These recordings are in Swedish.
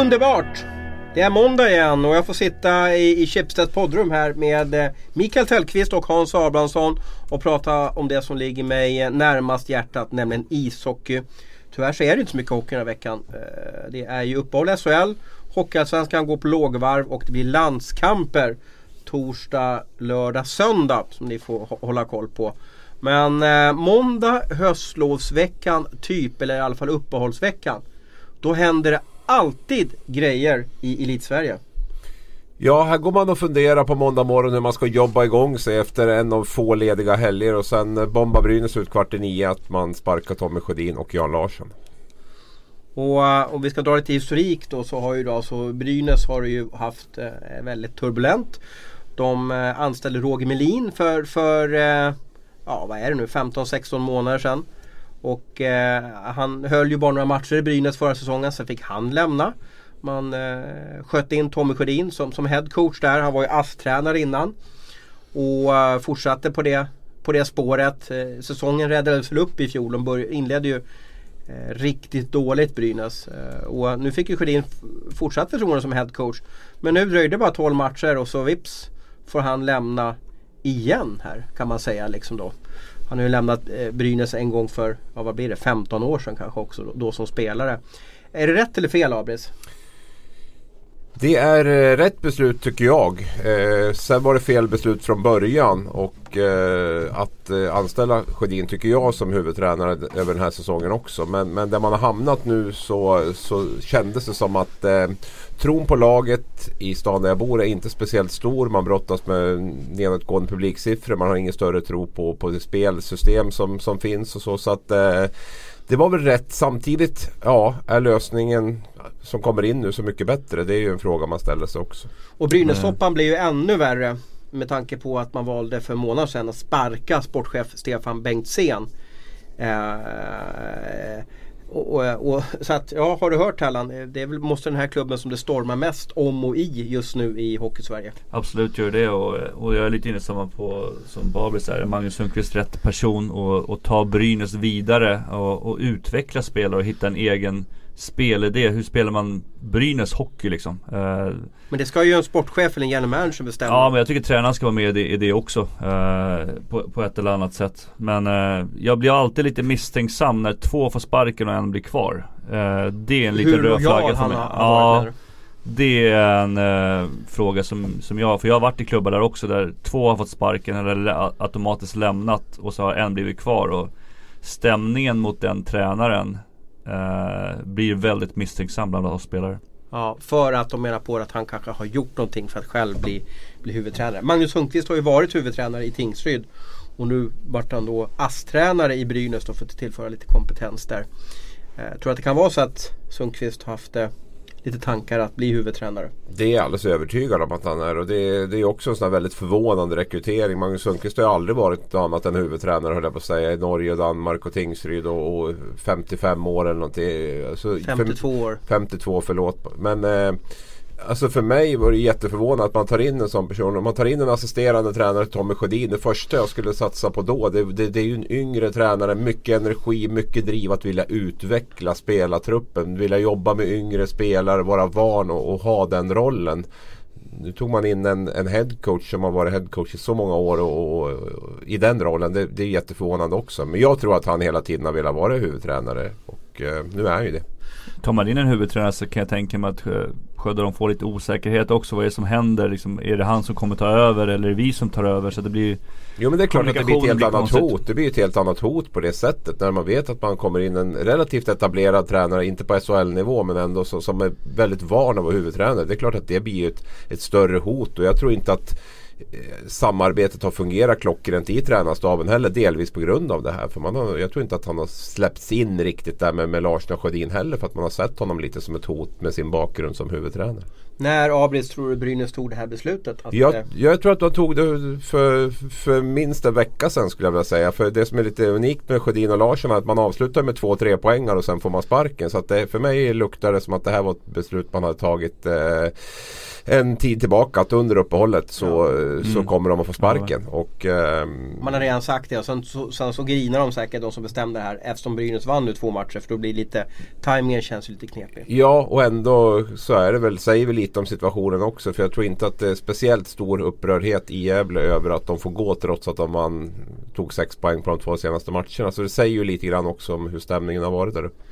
underbart! Det är måndag igen och jag får sitta i, i Schibsteds poddrum här med eh, Mikael Tellqvist och Hans Abrahamsson och prata om det som ligger mig närmast hjärtat, nämligen ishockey. Tyvärr så är det inte så mycket hockey den här veckan. Eh, det är ju uppehåll i SHL. Hockeyallsvenskan går på lågvarv och det blir landskamper torsdag, lördag, söndag som ni får hålla koll på. Men eh, måndag, höstlovsveckan typ, eller i alla fall uppehållsveckan. Då händer det alltid grejer i Elitsverige. Ja, här går man och funderar på måndag morgon hur man ska jobba igång sig efter en av få lediga helger och sen bombar Brynäs ut kvart i nio att man sparkar Tommy Sjödin och Jan Larsson. Och eh, om vi ska dra lite historik då så har ju då alltså Brynäs har ju haft eh, väldigt turbulent. De eh, anställde Roger Melin för, för eh, ja vad är det nu, 15-16 månader sedan. Och eh, han höll ju bara några matcher i Brynäs förra säsongen, sen fick han lämna. Man eh, sköt in Tommy Sjödin som, som headcoach där. Han var ju ASS-tränare innan. Och eh, fortsatte på det, på det spåret. Eh, säsongen räddades väl upp i fjol. De började, inledde ju eh, riktigt dåligt Brynäs. Eh, och nu fick ju Sjödin fortsatt förtroende som headcoach. Men nu dröjde det bara 12 matcher och så vips får han lämna igen här kan man säga liksom då. Han har ju lämnat eh, Brynäs en gång för, ja, vad blir det, 15 år sedan kanske också då, då som spelare. Är det rätt eller fel Abris? Det är eh, rätt beslut tycker jag. Eh, sen var det fel beslut från början och eh, att eh, anställa Sjödin tycker jag som huvudtränare över den här säsongen också. Men, men där man har hamnat nu så, så kändes det som att eh, tron på laget i stan där jag bor är inte speciellt stor. Man brottas med nedåtgående publiksiffror. Man har ingen större tro på, på det spelsystem som, som finns och så. så att eh, det var väl rätt. Samtidigt, ja, är lösningen som kommer in nu så mycket bättre? Det är ju en fråga man ställer sig också. Och Brynäs-soppan mm. blir ju ännu värre med tanke på att man valde för månader sedan att sparka sportchef Stefan Bengtzén. Eh, och, och, och, så att, ja, har du hört Hallan? Det är väl, måste den här klubben som det stormar mest om och i just nu i Hockeysverige. Absolut gör det och, och jag är lite inne samma på som Babis är. Magnus Sundqvist rätt person och, och ta Brynäs vidare och, och utveckla spelare och hitta en egen spelidé. Hur spelar man Brynäs hockey liksom? Uh, men det ska ju en sportchef eller en general manager bestämma. Ja men jag tycker tränaren ska vara med i det, i det också. Uh, på, på, ett eller annat sätt. Men uh, jag blir alltid lite misstänksam när två får sparken och en blir kvar. det är en liten röd flagga för mig. Ja, det är en fråga som, som jag, för jag har varit i klubbar där också där två har fått sparken eller automatiskt lämnat och så har en blivit kvar. Och stämningen mot den tränaren eh, blir väldigt misstänksam bland oss spelare. Ja, för att de menar på att han kanske har gjort någonting för att själv bli, bli huvudtränare. Magnus Sundqvist har ju varit huvudtränare i Tingsryd. Och nu vart han då ASS-tränare i Brynäs då för att tillföra lite kompetens där. Eh, tror att det kan vara så att Sundqvist har haft det lite tankar att bli huvudtränare. Det är jag alldeles övertygad om att han är. Och det, det är också en sån väldigt förvånande rekrytering. Magnus Sundqvist har ju aldrig varit något annat än huvudtränare höll jag på att säga. I Norge, Danmark och Tingsryd och, och 55 år eller någonting. Alltså, 52 år. 52, förlåt. Men eh, Alltså för mig var det jätteförvånande att man tar in en sån person. Om man tar in en assisterande tränare, Tommy Sjödin. Det första jag skulle satsa på då. Det, det, det är ju en yngre tränare. Mycket energi, mycket driv att vilja utveckla spelartruppen. Vilja jobba med yngre spelare, vara van och, och ha den rollen. Nu tog man in en, en headcoach som har varit headcoach i så många år och, och, och i den rollen. Det, det, är jätteförvånande också. Men jag tror att han hela tiden har velat vara huvudtränare. Och eh, nu är han ju det. Tar man in en huvudtränare så kan jag tänka mig att eh, Skövde de får lite osäkerhet också. Vad är det som händer? Liksom, är det han som kommer ta över eller är det vi som tar över? Så det blir Jo men det är klart att det blir ett helt annat konstigt. hot. Det blir ett helt annat hot på det sättet. När man vet att man kommer in en relativt etablerad tränare, inte på SHL-nivå men ändå så, som är väldigt van att vara huvudtränare. Det är klart att det blir ett, ett större hot och jag tror inte att Eh, samarbetet har fungerat klockrent i tränarstaben heller. Delvis på grund av det här. För man har, jag tror inte att han har släppts in riktigt där med, med Larsson och Sjödin heller. För att man har sett honom lite som ett hot med sin bakgrund som huvudtränare. När Abris tror du Brynäs tog det här beslutet? jag, jag, tror att de tog det för, för minst en vecka sedan skulle jag vilja säga. För det som är lite unikt med Sjödin och Larsson är att man avslutar med två tre poängar och sen får man sparken. Så att det, för mig luktar det som att det här var ett beslut man hade tagit eh, en tid tillbaka att under uppehållet så, ja. mm. så kommer de att få sparken. Ja. Och, um, Man har redan sagt det och sen så, sen så grinar de säkert de som bestämde det här eftersom Brynäs vann nu två matcher för då blir lite Timingen känns lite knepig. Ja och ändå så är det väl, säger vi lite om situationen också för jag tror inte att det är speciellt stor upprördhet i Gävle över att de får gå trots att de vann, tog sex poäng på de två senaste matcherna. Så det säger ju lite grann också om hur stämningen har varit där uppe.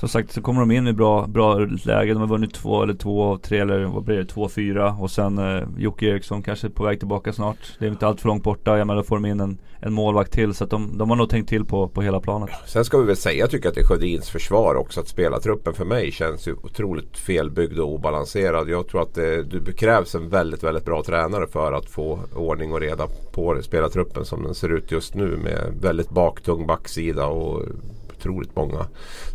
Som sagt så kommer de in i bra, bra läge. De har vunnit två eller två av tre eller vad blir det? Två, fyra. Och sen eh, Jocke Eriksson kanske är på väg tillbaka snart. Det är inte allt för långt borta. Ja men då får de in en, en målvakt till. Så att de, de har nog tänkt till på, på hela planet. Sen ska vi väl säga, jag tycker att det är Sjödins försvar också. Att spelartruppen för mig känns ju otroligt felbyggd och obalanserad. Jag tror att det, det krävs en väldigt, väldigt bra tränare för att få ordning och reda på spelartruppen som den ser ut just nu. Med väldigt baktung backsida och otroligt många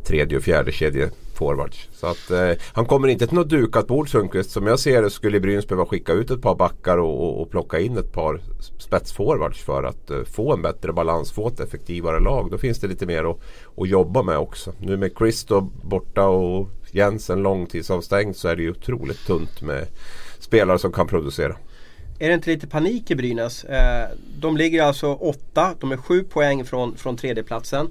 tredje och fjärde kedje forwards. Så att eh, han kommer inte till något dukat bord Sundqvist. Som jag ser det skulle Brynäs behöva skicka ut ett par backar och, och, och plocka in ett par spetsforwards för att eh, få en bättre balans, få ett effektivare lag. Då finns det lite mer att, att jobba med också. Nu med Christo borta och Jensen långtidsavstängd så är det ju otroligt tunt med spelare som kan producera. Är det inte lite panik i Brynäs? Eh, de ligger alltså åtta, de är sju poäng från, från tredjeplatsen.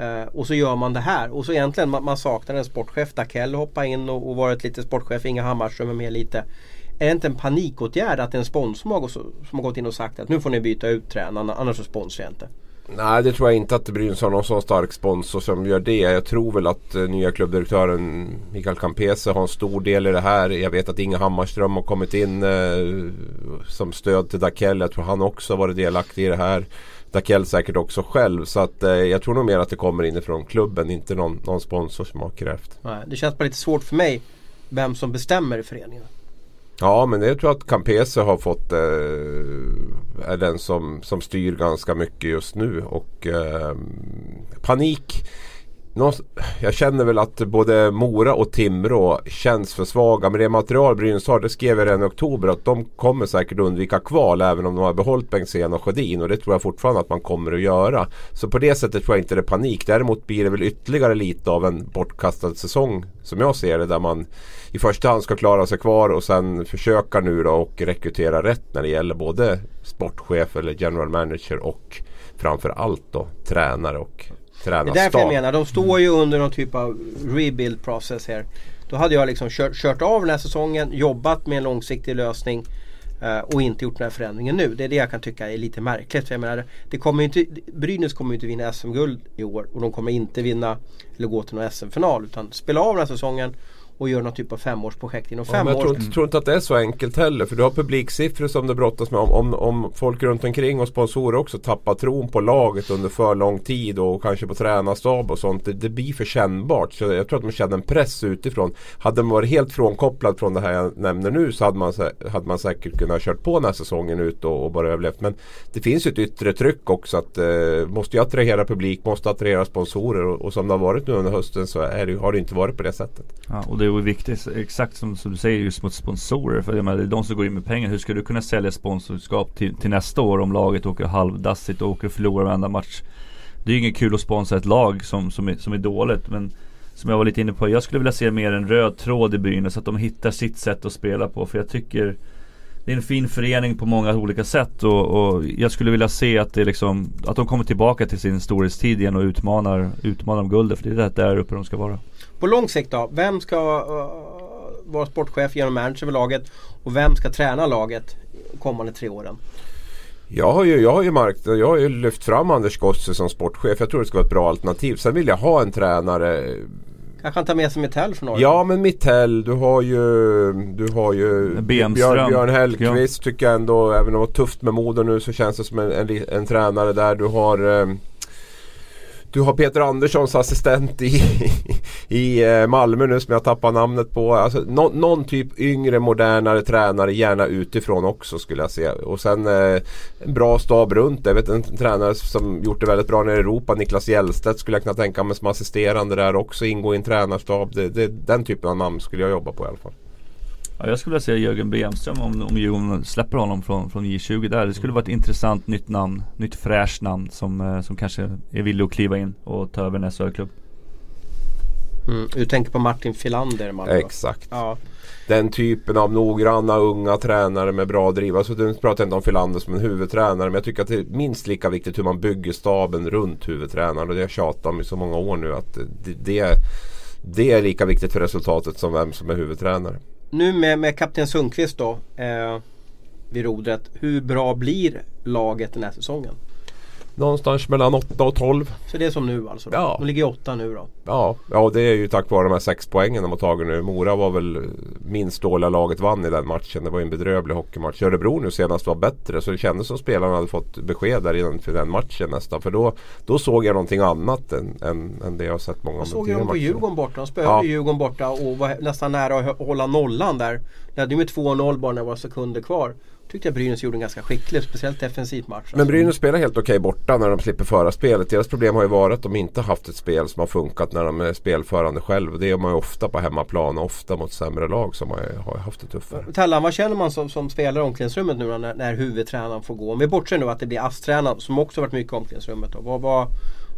Eh, och så gör man det här. Och så egentligen man, man saknar en sportchef. Dakell hoppade in och, och varit lite sportchef. Inga Hammarström är med lite. Är det inte en panikåtgärd att en sponsor som har gått in och sagt att nu får ni byta ut tränaren annars så sponsrar jag inte? Nej det tror jag inte att Brynäs har någon sån stark sponsor som gör det. Jag tror väl att eh, nya klubbdirektören Mikael Campese har en stor del i det här. Jag vet att Inga Hammarström har kommit in eh, som stöd till Dakell. Jag tror han också har varit delaktig i det här. Dakell säkert också själv. Så att, eh, jag tror nog mer att det kommer inifrån klubben. Inte någon, någon sponsor som har krävt. Nej, det känns bara lite svårt för mig vem som bestämmer i föreningen. Ja men jag tror att Campese har fått eh, är den som, som styr ganska mycket just nu. Och eh, panik jag känner väl att både Mora och Timrå känns för svaga. Men det material Brynäs har, det skrev jag redan i oktober att de kommer säkert undvika kval även om de har behållit Bengtzén och Sjödin. Och det tror jag fortfarande att man kommer att göra. Så på det sättet tror jag inte det är panik. Däremot blir det väl ytterligare lite av en bortkastad säsong som jag ser det. Där man i första hand ska klara sig kvar och sen försöka nu då och rekrytera rätt när det gäller både sportchef eller general manager och framför allt då tränare och tränarstab. Det är därför jag menar, de står ju under någon typ av rebuild process här. Då hade jag liksom kört, kört av den här säsongen, jobbat med en långsiktig lösning uh, och inte gjort den här förändringen nu. Det är det jag kan tycka är lite märkligt. För jag menar, det kommer inte, Brynäs kommer inte vinna SM-guld i år och de kommer inte vinna eller gå till någon SM-final. Utan spela av den här säsongen och gör någon typ av femårsprojekt inom ja, fem men jag år. Tror, tror inte att det är så enkelt heller. För du har publiksiffror som du brottas med. Om, om, om folk runt omkring och sponsorer också tappar tron på laget under för lång tid och kanske på tränarstab och sånt. Det, det blir för kännbart. Så jag tror att man känner en press utifrån. Hade man varit helt frånkopplad från det här jag nämner nu så hade man, hade man säkert kunnat kört på den här säsongen ut och, och bara överlevt. Men det finns ju ett yttre tryck också. att eh, Måste jag attrahera publik, måste attrahera sponsorer och, och som det har varit nu under hösten så det, har det inte varit på det sättet. Ja, och det är viktigt exakt som, som du säger just mot sponsorer. För jag menar, det är de som går in med pengar. Hur ska du kunna sälja sponsorskap till, till nästa år om laget åker halvdassigt och åker och förlorar varenda match? Det är ju inget kul att sponsra ett lag som, som, är, som är dåligt. Men som jag var lite inne på, jag skulle vilja se mer en röd tråd i byn. Så Att de hittar sitt sätt att spela på. För jag tycker det är en fin förening på många olika sätt och, och, jag skulle vilja se att det liksom Att de kommer tillbaka till sin storhetstid igen och utmanar, utmanar om guldet för det är där uppe de ska vara. På lång sikt då? Vem ska uh, vara sportchef genom manager för laget och vem ska träna laget kommande tre åren? Jag har ju, jag har ju, markt, jag har ju lyft fram Anders Gosse som sportchef. Jag tror det ska vara ett bra alternativ. Sen vill jag ha en tränare Kanske han tar med sig Mittell från Norge? Ja men Mittell, du har ju, du har ju Björn, Björn Hellkvist ja. tycker jag ändå, även om det var tufft med Modo nu så känns det som en, en, en tränare där. Du har eh, du har Peter Anderssons assistent i, i eh, Malmö nu som jag tappar namnet på. Alltså, no, någon typ yngre modernare tränare gärna utifrån också skulle jag säga. Och sen eh, en bra stab runt. Jag vet en, en tränare som gjort det väldigt bra nere i Europa. Niklas Hjellstedt skulle jag kunna tänka mig som assisterande där också. Ingå i en tränarstab. Det, det, den typen av namn skulle jag jobba på i alla fall. Ja, jag skulle vilja säga Jörgen Bremström om, om Djurgården släpper honom från, från J20 där. Det skulle vara ett intressant nytt namn, nytt fräscht namn som, eh, som kanske är villig att kliva in och ta över en SHL-klubb. Mm, du tänker på Martin Filander Malmö? Exakt. Ja. Den typen av noggranna unga tränare med bra driv. Alltså, nu pratar jag inte om Filander som en huvudtränare men jag tycker att det är minst lika viktigt hur man bygger staben runt huvudtränaren. Och det har jag tjatat om i så många år nu att det, det, det är lika viktigt för resultatet som vem som är huvudtränare. Nu med, med kapten Sundqvist då eh, vid rodret. Hur bra blir laget den här säsongen? Någonstans mellan 8 och 12. Så det är som nu alltså? Då? Ja. De ligger 8 nu då? Ja, ja det är ju tack vare de här 6 poängen de har tagit nu. Mora var väl minst dåliga laget vann i den matchen. Det var ju en bedrövlig hockeymatch. Örebro nu senast var bättre så det kändes som spelarna hade fått besked där innan för den matchen nästan. För då, då såg jag någonting annat än, än, än det jag har sett många gånger. Jag såg ju dem på Djurgården borta. De spöade ja. Djurgården borta och var nästan nära att hålla nollan där. Det hade ju med 2-0 bara när det var sekunder kvar tyckte jag Brynäs gjorde en ganska skicklig, speciellt defensiv match. Men Brynäs spelar helt okej okay borta när de slipper föra spelet. Deras problem har ju varit att de inte haft ett spel som har funkat när de är spelförande själv. Det gör man ju ofta på hemmaplan och ofta mot sämre lag som har, har haft det tuffare. Tellan, vad känner man som, som spelare i omklädningsrummet nu när, när huvudtränaren får gå? Om vi bortser nu att det blir ASS-tränaren som också varit mycket i omklädningsrummet. Då. Vad, vad,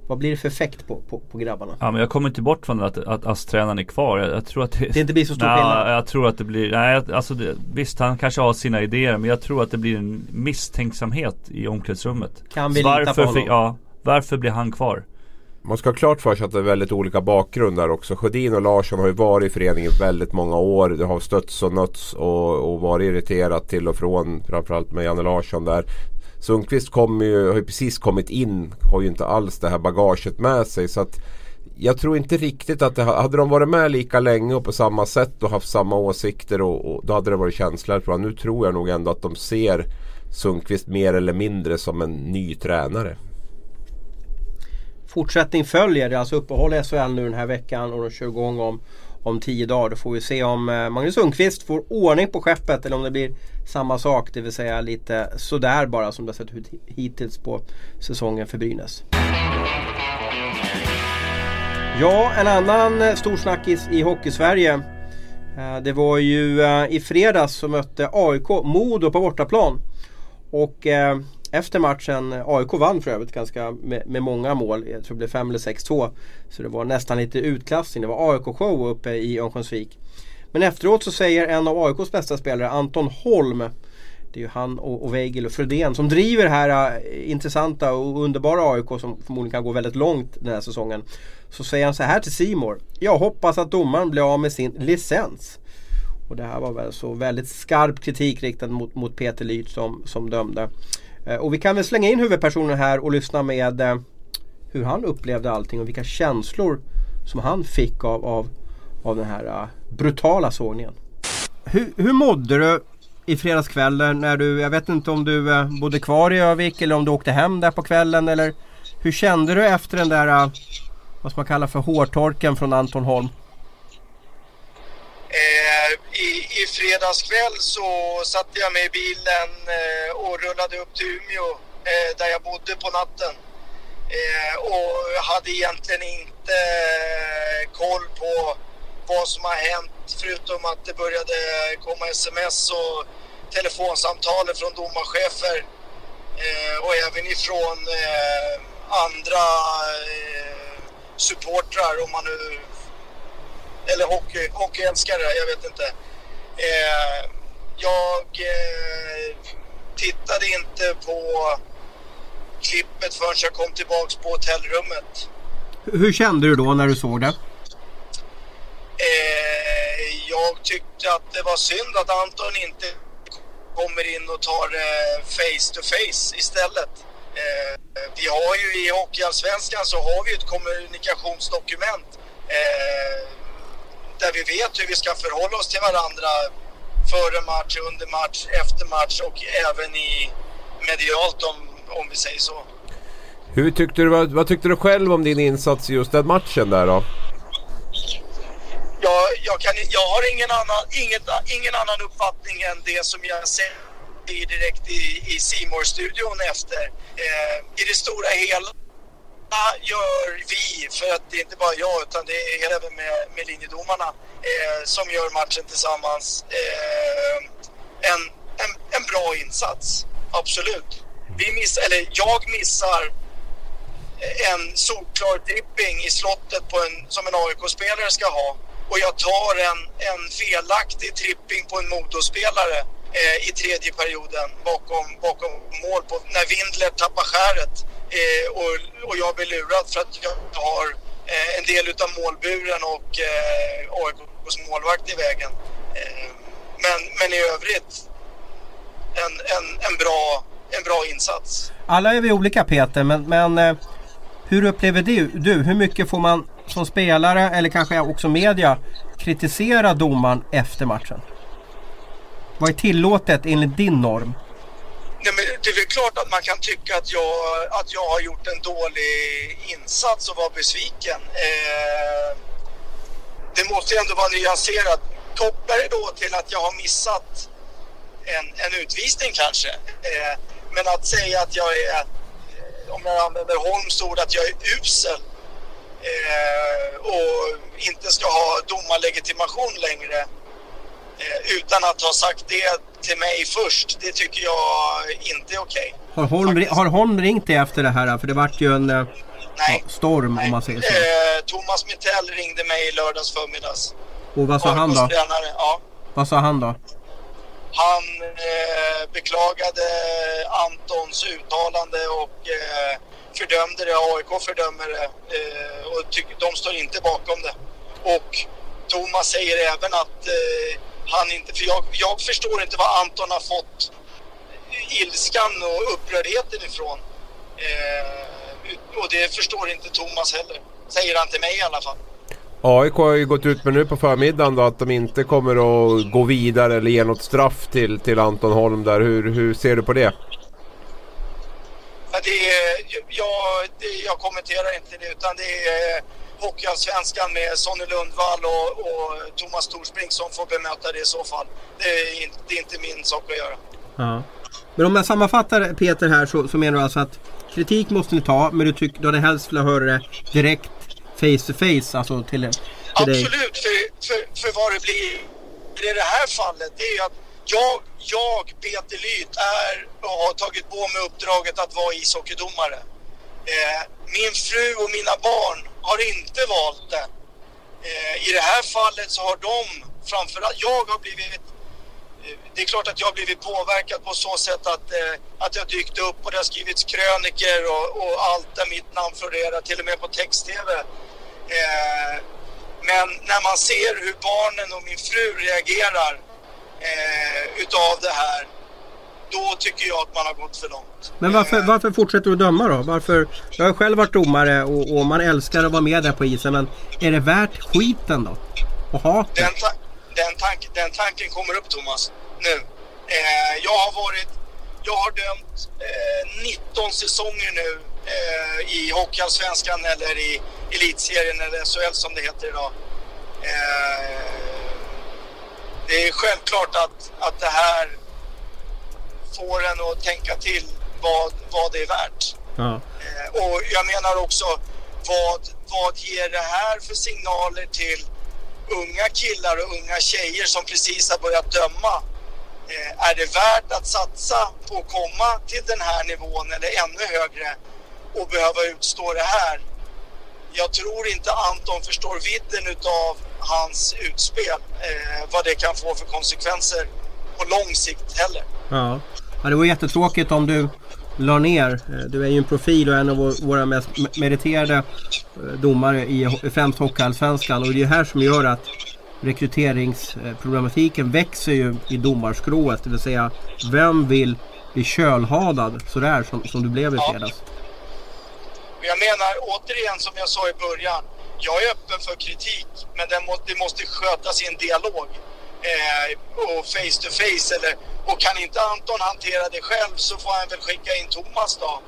vad blir det för effekt på, på, på grabbarna? Ja men jag kommer inte bort från att, att ASS-tränaren är kvar. Jag, jag, tror att det, det inte blir så stor skillnad? Jag tror att det blir, nej alltså det, visst han kanske har sina idéer men jag tror att det blir en misstänksamhet i omklädningsrummet. Kan vi varför lita på honom? Ja, varför blir han kvar? Man ska ha klart för sig att det är väldigt olika bakgrund där också. Sjödin och Larsson har ju varit i föreningen väldigt många år. Det har stötts och nötts och, och varit irriterat till och från. Framförallt med Janne Larsson där. Sundqvist kommer ju, har ju precis kommit in. Har ju inte alls det här bagaget med sig. Så att jag tror inte riktigt att det hade de varit med lika länge och på samma sätt och haft samma åsikter och, och då hade det varit känsligare. Nu tror jag nog ändå att de ser Sundqvist mer eller mindre som en ny tränare. Fortsättning följer. Det är alltså uppehåll i SHL nu den här veckan och de kör igång om, om tio dagar. Då får vi se om eh, Magnus Sundqvist får ordning på skeppet eller om det blir samma sak. Det vill säga lite sådär bara som det har sett ut hittills på säsongen för Brynäs. Ja, en annan eh, stor snackis i Hockeysverige. Eh, det var ju eh, i fredags som mötte AIK Modo på bortaplan. Och efter matchen, AIK vann för övrigt ganska med, med, många mål. Jag tror det blev 5 eller 6-2. Så det var nästan lite utklassning. Det var AIK-show uppe i Örnsköldsvik. Men efteråt så säger en av AIKs bästa spelare, Anton Holm. Det är ju han och, och Weigel och Fredén som driver det här uh, intressanta och underbara AIK som förmodligen kan gå väldigt långt den här säsongen. Så säger han så här till Simor. Jag hoppas att domaren blir av med sin licens. Och det här var väl så väldigt skarp kritik riktad mot, mot Peter Lyth som, som dömde. Eh, och vi kan väl slänga in huvudpersonen här och lyssna med eh, hur han upplevde allting och vilka känslor som han fick av, av, av den här uh, brutala sågningen. Hur, hur mådde du i fredagskvällen när du, jag vet inte om du uh, bodde kvar i Övik eller om du åkte hem där på kvällen eller hur kände du efter den där, uh, vad ska man kalla för hårtorken från Anton Holm? Eh, i, I fredags kväll så satte jag mig i bilen eh, och rullade upp till Umeå eh, där jag bodde på natten. Eh, och hade egentligen inte eh, koll på vad som har hänt förutom att det började komma sms och telefonsamtal från domarchefer eh, och även ifrån eh, andra eh, supportrar om man nu eller hockey, hockeyälskare, jag vet inte. Eh, jag eh, tittade inte på klippet förrän jag kom tillbaks på hotellrummet. Hur kände du då när du såg det? Eh, jag tyckte att det var synd att Anton inte kommer in och tar eh, face to face istället. Eh, vi har ju i Hockeyallsvenskan så har vi ett kommunikationsdokument eh, där vi vet hur vi ska förhålla oss till varandra före match, under match, efter match och även i medialt om, om vi säger så. Hur tyckte du, vad, vad tyckte du själv om din insats i just den matchen där då? Jag, kan, jag har ingen annan, inget, ingen annan uppfattning än det som jag ser direkt i, i Simor studion efter. Eh, I det stora hela gör vi, för att det är inte bara jag utan det är även med, med linjedomarna, eh, som gör matchen tillsammans. Eh, en, en, en bra insats, absolut. Vi miss, eller jag missar en solklar dripping i slottet på en, som en AIK-spelare ska ha och jag tar en, en felaktig tripping på en motorspelare eh, i tredje perioden bakom, bakom mål på, när Windler tappar skäret eh, och, och jag blir lurad för att jag har eh, en del utav målburen och eh, AIKs målvakt i vägen. Eh, men, men i övrigt en, en, en, bra, en bra insats. Alla är vi olika Peter, men, men eh, hur upplever du, du, hur mycket får man som spelare eller kanske också media kritisera domaren efter matchen? Vad är tillåtet enligt din norm? Nej, men det är väl klart att man kan tycka att jag, att jag har gjort en dålig insats och var besviken. Eh, det måste ju ändå vara nyanserat. Kopplar det då till att jag har missat en, en utvisning kanske? Eh, men att säga att jag är, om jag använder Holms ord, att jag är usel eh, och inte ska ha domarlegitimation längre eh, utan att ha sagt det till mig först. Det tycker jag inte är okej. Okay. Har, Holm, har Holm ringt dig efter det här? För det vart ju en eh, Nej. storm Nej. om man säger så. Eh, Thomas Mittell ringde mig i lördags förmiddags. Och vad sa han då? Ja. Vad sa han då? Han eh, beklagade Antons uttalande och eh, fördömde det. AIK fördömer det eh, och tycker, de står inte bakom det. Och Thomas säger även att eh, han inte, för jag, jag förstår inte var Anton har fått ilskan och upprördheten ifrån. Eh, och det förstår inte Thomas heller, säger han till mig i alla fall. AIK har ju gått ut med nu på förmiddagen då att de inte kommer att gå vidare eller ge något straff till, till Anton Holm där. Hur, hur ser du på det? Det är, jag, det, jag kommenterar inte det utan det är Hockeyallsvenskan med Sonny Lundvall och, och Thomas Torsbrink som får bemöta det i så fall. Det är, inte, det är inte min sak att göra. Ja. Men om jag sammanfattar Peter här så, så menar du alltså att kritik måste ni ta men du, tyck, du hade helst velat höra det direkt face to face alltså till, till Absolut, för, för, för vad det blir i det här fallet det är att jag, jag Peter Lyth, är och har tagit på mig uppdraget att vara ishockeydomare. Eh, min fru och mina barn har inte valt det. Eh, I det här fallet så har de, framförallt jag har blivit eh, det är klart att jag har blivit påverkad på så sätt att, eh, att jag dykt upp och det har skrivits kröniker och, och allt där mitt namn florerar, till och med på text-tv. Eh, men när man ser hur barnen och min fru reagerar eh, utav det här då tycker jag att man har gått för långt. Men varför, eh, varför fortsätter du döma då? Varför, jag har själv varit domare och, och, man älskar att vara med där på isen men är det värt skiten då? Och hatet? Den, ta den, tank den tanken kommer upp Thomas, nu. Eh, jag har varit, jag har dömt eh, 19 säsonger nu eh, i Hockeyallsvenskan eller i Elitserien eller SHL som det heter idag. Eh, det är självklart att, att det här får en att tänka till vad, vad det är värt. Ja. Eh, och jag menar också, vad, vad ger det här för signaler till unga killar och unga tjejer som precis har börjat döma? Eh, är det värt att satsa på att komma till den här nivån eller ännu högre och behöva utstå det här? Jag tror inte Anton förstår vidden utav hans utspel, eh, vad det kan få för konsekvenser på lång sikt heller. Ja. Ja, det var jättetråkigt om du la ner. Eh, du är ju en profil och en av våra mest meriterade eh, domare i främst Hockeyallsvenskan. Och det är här som gör att rekryteringsproblematiken växer ju i domarskrået. Det vill säga, vem vill bli kölhadad sådär som, som du blev i fredags? Jag menar återigen som jag sa i början. Jag är öppen för kritik men det måste, det måste skötas i en dialog eh, och face to face. Eller, och kan inte Anton hantera det själv så får han väl skicka in Thomas då.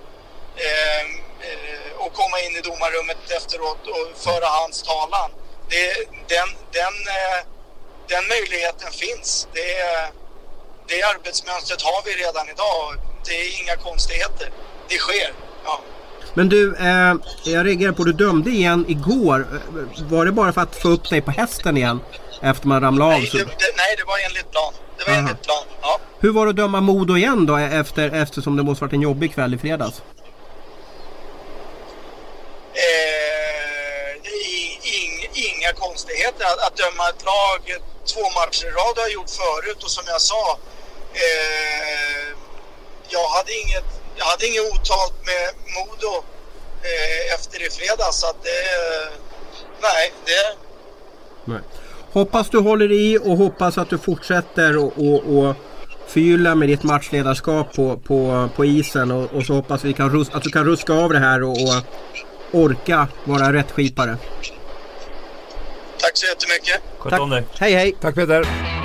Eh, eh, och komma in i domarrummet efteråt och föra hans talan. Det, den, den, eh, den möjligheten finns. Det, det arbetsmönstret har vi redan idag. Det är inga konstigheter. Det sker. Ja. Men du, eh, jag reagerar på att du dömde igen igår. Var det bara för att få upp dig på hästen igen? efter man ramlade av? Nej, det, det, nej, det var enligt plan. Det var enligt plan, ja. Hur var det att döma Modo igen då efter, eftersom det måste varit en jobbig kväll i fredags? Eh, ing, inga konstigheter att, att döma ett lag två matcher i rad har jag gjort förut och som jag sa eh, jag hade inget jag hade inget otalt med Modo eh, efter i fredags så att det nej det nej. Hoppas du håller i och hoppas att du fortsätter och, och, och förgylla med ditt matchledarskap på, på, på isen och, och så hoppas vi kan, att du kan ruska av det här och, och orka vara rättskipare. Tack så jättemycket. Sköt om dig. Hej hej. Tack Peter.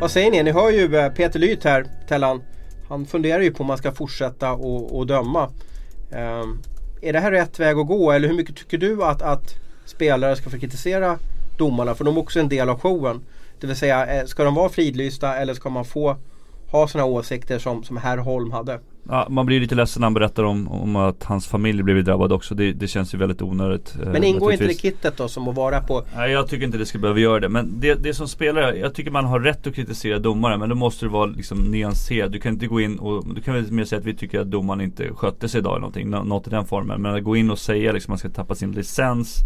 Vad säger ni? Ni hör ju eh, Peter Lyth här, Tellan. Han funderar ju på om man ska fortsätta och, och döma. Um, är det här rätt väg att gå eller hur mycket tycker du att, att spelare ska få kritisera domarna? För de är också en del av showen. Det vill säga, eh, ska de vara fridlysta eller ska man få ha sådana åsikter som, som herr Holm hade? Ja, man blir lite ledsen när han berättar om, om att hans familj blivit drabbad också. Det, det känns ju väldigt onödigt. Eh, Men ingår inte det kittet då som att vara på? Nej jag tycker inte det ska behöva göra det. Men det, det som spelare, jag tycker man har rätt att kritisera domare. Men då måste det vara liksom nyanserat. Du kan inte gå in och, du kan väl mer säga att vi tycker att domaren inte skötte sig idag eller någonting. Något i den formen. Men att gå in och säga liksom att man ska tappa sin licens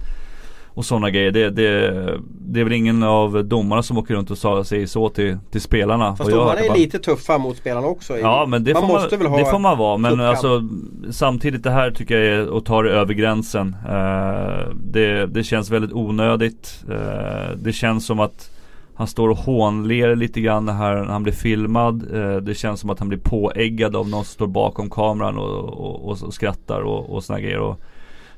och sådana grejer. Det, det, det är väl ingen av domarna som åker runt och säger så till, till spelarna. Fast domarna är bara... lite tuffa mot spelarna också. Ja men det, man får, måste man, väl ha det får man vara. Men alltså, samtidigt det här tycker jag är att ta det över gränsen. Uh, det, det känns väldigt onödigt. Uh, det känns som att han står och hånler lite grann när han blir filmad. Uh, det känns som att han blir påäggad av någon som står bakom kameran och, och, och, och skrattar och, och såna grejer. Och,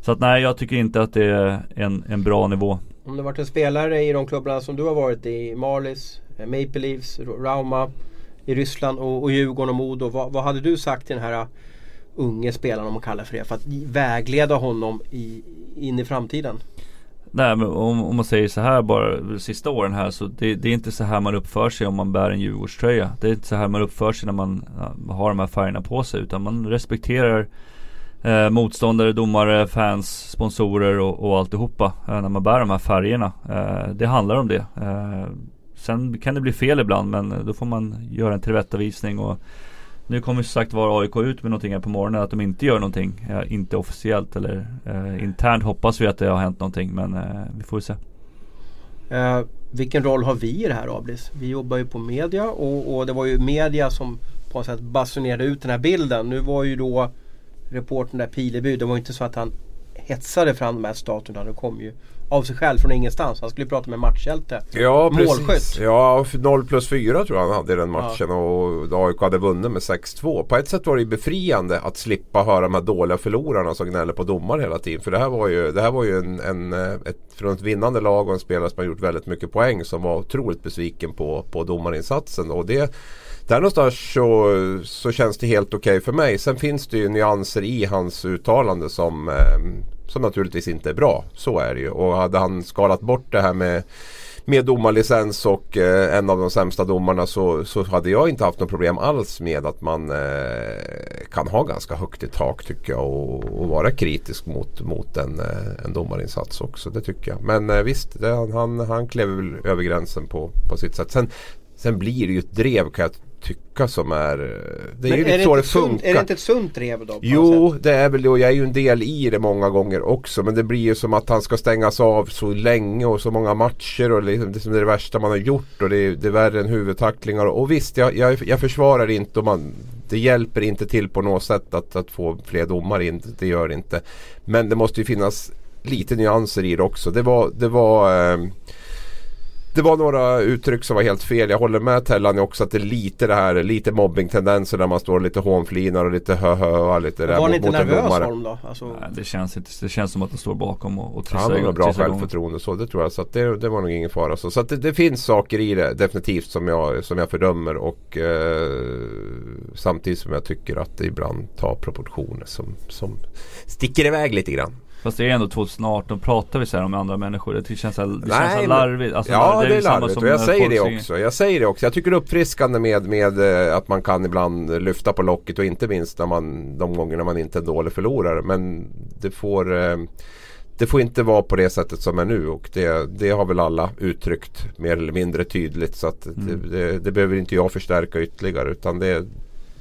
så att nej, jag tycker inte att det är en, en bra nivå. Om du varit en spelare i de klubbarna som du har varit i, Marlies, Maple Leafs, Rauma, i Ryssland och, och Djurgården och Modo. Vad, vad hade du sagt till den här unge spelaren om man kallar för det för att vägleda honom i, in i framtiden? Nej men om, om man säger så här bara de sista åren här så det, det, är inte så här man uppför sig om man bär en Djurgårdströja. Det är inte så här man uppför sig när man har de här färgerna på sig utan man respekterar eh, motståndare, domare, fans, sponsorer och, och alltihopa eh, när man bär de här färgerna. Eh, det handlar om det. Eh, sen kan det bli fel ibland men då får man göra en tillrättavisning och nu kommer som sagt var AIK ut med någonting här på morgonen att de inte gör någonting. Eh, inte officiellt eller eh, internt hoppas vi att det har hänt någonting men eh, vi får se. Eh, vilken roll har vi i det här Ablis? Vi jobbar ju på media och, och, det var ju media som på något sätt basunerade ut den här bilden. Nu var ju då reportern där Pileby, det var inte så att han hetsade fram de här statuerna. Det kom ju av sig själv från ingenstans. Han skulle prata med matchhjälte. Ja Målskytt. precis. Ja 0 plus 4 tror jag han hade i den matchen. Ja. Och AIK hade vunnit med 6-2. På ett sätt var det befriande att slippa höra de här dåliga förlorarna som gnäller på domare hela tiden. För det här var ju, det här var ju en, en, ett, från ett vinnande lag och en spelare som har gjort väldigt mycket poäng. Som var otroligt besviken på, på domarinsatsen. Och det där någonstans så, så känns det helt okej okay för mig. Sen finns det ju nyanser i hans uttalande som, eh, som naturligtvis inte är bra. Så är det ju. Och hade han skalat bort det här med med domarlicens och eh, en av de sämsta domarna så, så hade jag inte haft något problem alls med att man eh, kan ha ganska högt i tak tycker jag och, och vara kritisk mot, mot en, eh, en domarinsats också. Det tycker jag. Men eh, visst, det, han, han klev väl över gränsen på, på sitt sätt. Sen, sen blir det ju ett drev kan jag tycka som är... Det är Men ju lite så det funkar. Sunt, är det inte ett sunt drev då? Jo, det är väl det och jag är ju en del i det många gånger också. Men det blir ju som att han ska stängas av så länge och så många matcher och liksom, det är det värsta man har gjort och det är, det är värre än huvudtacklingar. Och visst, jag, jag, jag försvarar inte och man, det hjälper inte till på något sätt att, att få fler domare in. Det gör det inte. Men det måste ju finnas lite nyanser i det också. Det var, det var eh, det var några uttryck som var helt fel. Jag håller med Tellan också att det är lite det här, lite mobbingtendenser där man står lite hånflinar och lite hö lite där Var ni inte nervös Holm då? Alltså... Nej, det, känns inte, det känns som att de står bakom och, och trissar Han har bra självförtroende så det tror jag. Så det, det var nog ingen fara. Så, så det, det, finns saker i det definitivt som jag, som jag fördömer och eh, samtidigt som jag tycker att det ibland tar proportioner som, som sticker iväg lite grann. Fast det är ändå 2018, pratar vi så här om andra människor? Det känns, det Nej, känns så larvigt. Alltså, ja det är, det är larvigt och jag säger det också. Jag säger det också. Jag tycker det är uppfriskande med, med eh, att man kan ibland lyfta på locket och inte minst när man, de gångerna man inte är dålig förlorare. Men det får, eh, det får inte vara på det sättet som är nu och det, det har väl alla uttryckt mer eller mindre tydligt. Så att mm. det, det, det, behöver inte jag förstärka ytterligare utan det,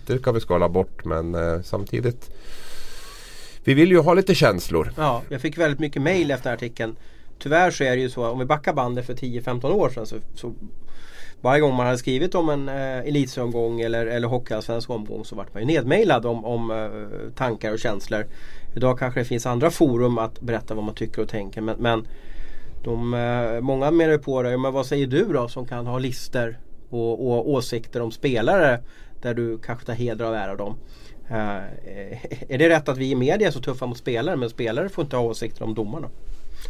det kan vi skala bort men eh, samtidigt vi vill ju ha lite känslor. Ja, jag fick väldigt mycket mail efter artikeln. Tyvärr så är det ju så om vi backar bandet för 10-15 år sedan så, så varje gång man hade skrivit om en eh, elitserieomgång eller, eller hockeyallsvensk omgång så vart man ju nedmailad om, om eh, tankar och känslor. Idag kanske det finns andra forum att berätta vad man tycker och tänker men, men de, eh, många menar ju på det, men vad säger du då som kan ha lister och, och åsikter om spelare där du kanske tar heder och ära av dem. Uh, är det rätt att vi i media är så tuffa mot spelare men spelare får inte ha åsikter om domarna?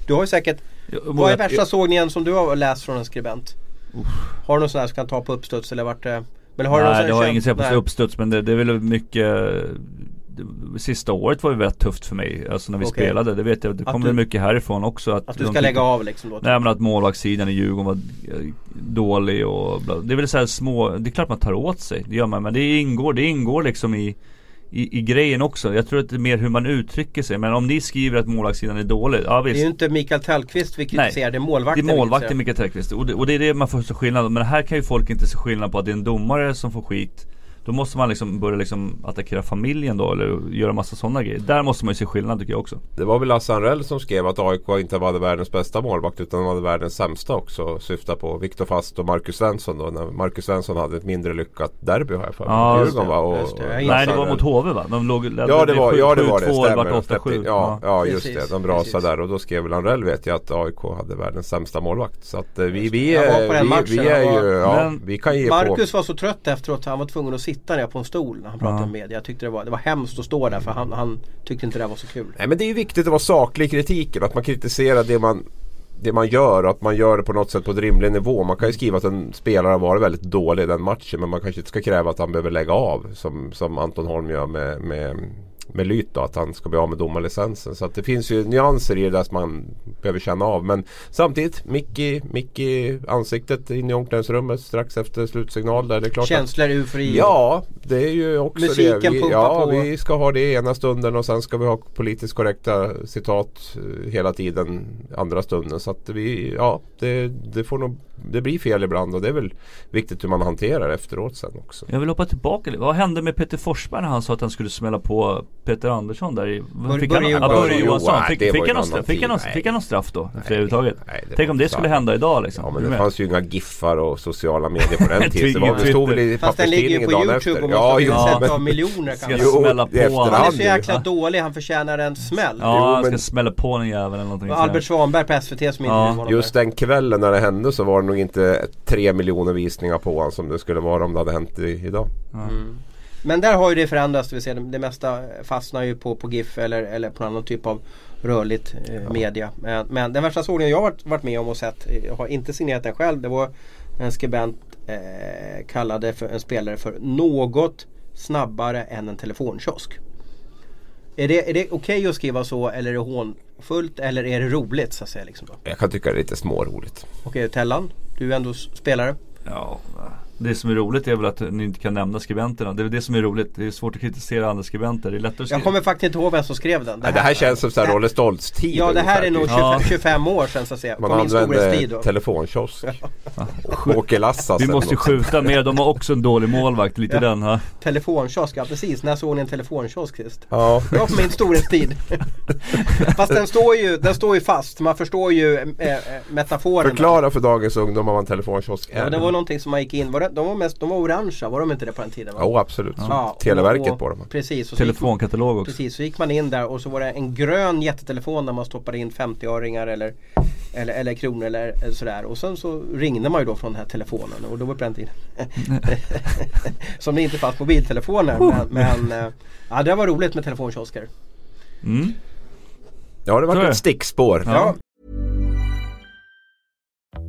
Du har ju säkert, jag, vad är värsta jag, sågningen som du har läst från en skribent? Uh. Har du någon sån här som kan ta på uppstuds eller vart det? Men har Nej, det har jag inget på uppstuds men det, det är väl mycket Sista året var ju väldigt tufft för mig Alltså när vi okay. spelade, det vet jag, det kommer mycket härifrån också Att, att du ska lägga av liksom då? Nej men att målvaktssidan i Djurgården var eh, dålig och bla. Det är väl så här små, det är klart man tar åt sig, det gör man Men det ingår, det ingår liksom i i, i grejen också. Jag tror att det är mer hur man uttrycker sig. Men om ni skriver att målvaktssidan är dålig, ja visst. Det är ju inte Mikael Tellqvist vi kritiserar, Nej, det är målvakten Det är målvakten Mikael Tellqvist. Och det, och det är det man får se skillnad Men här kan ju folk inte se skillnad på att det är en domare som får skit då måste man liksom börja liksom attackera familjen då eller göra massa sådana grejer. Där måste man ju se skillnad tycker jag också. Det var väl Lasse Anrell som skrev att AIK inte var världens bästa målvakt utan de hade världens sämsta också. Syftar på Viktor Fast och Marcus Svensson då. När Marcus Svensson hade ett mindre lyckat derby har jag för mig. Ja, Djurgården va? Och, Nej det var mot HV va? De låg, ja det var, 7, ja, det, var det. Stämmer. 8, 7. Ja, ja just det. De brasade där och då skrev väl Anrell vet jag att AIK hade världens sämsta målvakt. Så att eh, vi, vi, är, vi, vi är ju, ja, vi kan ge Marcus på. var så trött efteråt han var tvungen att sitta ner på en stol när han pratade ja. med media. Jag tyckte det var, det var hemskt att stå där för han, han tyckte inte det var så kul. Nej men det är ju viktigt att vara saklig i kritiken. Att man kritiserar det man det man gör och att man gör det på något sätt på en rimlig nivå. Man kan ju skriva att en spelare har varit väldigt dålig i den matchen men man kanske inte ska kräva att han behöver lägga av som, som Anton Holm gör med, med med Lyt då, att han ska bli av med domarlicensen. Så att det finns ju nyanser i det där som man behöver känna av. Men samtidigt, Micke, Micke ansiktet in i omklädningsrummet strax efter slutsignal. Där det är klart Känslor, eufori? Ja, det är ju också Musiken det. Vi, ja, på. vi ska ha det ena stunden och sen ska vi ha politiskt korrekta citat eh, hela tiden andra stunden. Så att vi, ja, det, det får nog det blir fel ibland och det är väl viktigt hur man hanterar efteråt sen också. Jag vill hoppa tillbaka lite. Vad hände med Peter Forsberg när han sa att han skulle smälla på Peter Andersson där i... Bör, fick, Börje, han, Börje Johansson. Fick, fick, han fick, han någon, fick han någon straff då? Nej, överhuvudtaget? Nej, Tänk om det skulle hända idag liksom. Ja men det fanns ju inga giffar och sociala medier på den tiden. det, var, det stod väl i papperstidningen dagen efter. Fast den ligger på Youtube och måste ja, ha miljoner kanske. Ska smälla på Han är så jäkla dålig, han förtjänar en smäll. Ja, han ska smälla på den jäveln eller någonting. Albert Svanberg på SVT som ja. Just den kvällen när det hände så var det nog inte tre miljoner visningar på honom som det skulle vara om det hade hänt idag. Mm. Men där har ju det förändrats. Det, det mesta fastnar ju på, på GIF eller, eller på annan typ av rörligt eh, ja. media. Men, men, den värsta sågningen jag varit, varit med om och sett, jag har inte signerat den själv. Det var en skribent eh, kallade för en spelare för något snabbare än en telefonkiosk. Är det, är det okej okay att skriva så eller är det hånfullt eller är det roligt så att säga? Liksom då? Jag kan tycka det är lite småroligt. Okej, okay, Tellan, du är ändå spelare. Ja, det som är roligt är väl att ni inte kan nämna skribenterna. Det är det som är roligt. Det är svårt att kritisera andra skribenter. Det är lättare att skriva. Jag kommer faktiskt inte ihåg vem som skrev den. Det här, det här känns som såhär Rolle Stoltz-tid. Ja, det här är nog 25, ja. 25 år sedan så att säga. Man använde telefonkiosk. Ja. Åke Lassas. Vi måste skjuta mer. De har också en dålig målvakt. Lite ja. den här. Telefonkiosk, ja precis. När såg ni en telefonkiosk sist? Ja. Det var på min storhetstid. Fast den står, ju, den står ju fast. Man förstår ju äh, metaforen. Förklara för dagens ungdomar vad en telefonkiosk är. Ja, det var någonting som man gick in. Var det, de var mest, de var orangea, var de inte det på den tiden? Jo oh, absolut. Ja. Televerket och, på dem. Precis. Och Telefonkatalog också. Precis, så gick man in där och så var det en grön jättetelefon där man stoppade in 50-öringar eller, eller, eller kronor eller, eller sådär. Och sen så ringde man ju då från den här telefonen och då var det på den tiden. Som det inte fanns mobiltelefoner. Men, men eh, ja, det var roligt med telefonkiosker. Mm. Ja det var ett stickspår. Ja.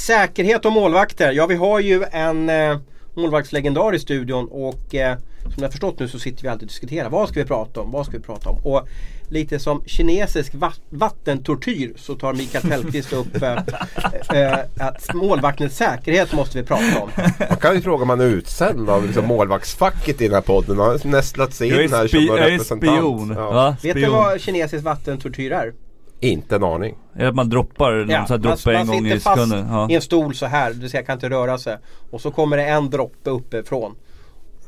Säkerhet och målvakter. Ja, vi har ju en eh, målvaktslegendar i studion och eh, som ni har förstått nu så sitter vi alltid och diskuterar. Vad ska vi prata om? Vad ska vi prata om? Och lite som kinesisk vattentortyr så tar Mikael Tellqvist upp äh, äh, att målvaktens säkerhet måste vi prata om. Man kan ju fråga om man är utsänd av liksom målvaktsfacket i den här podden. Han har nästlat sig in här som representant. Spion. Ja. Ja, Vet du vad kinesisk vattentortyr är? Inte en aning. Är att man droppar, ja, så droppar en gång i sekunden? Man sitter fast i en stol så här, det vill säga kan inte röra sig. Och så kommer det en droppe uppifrån.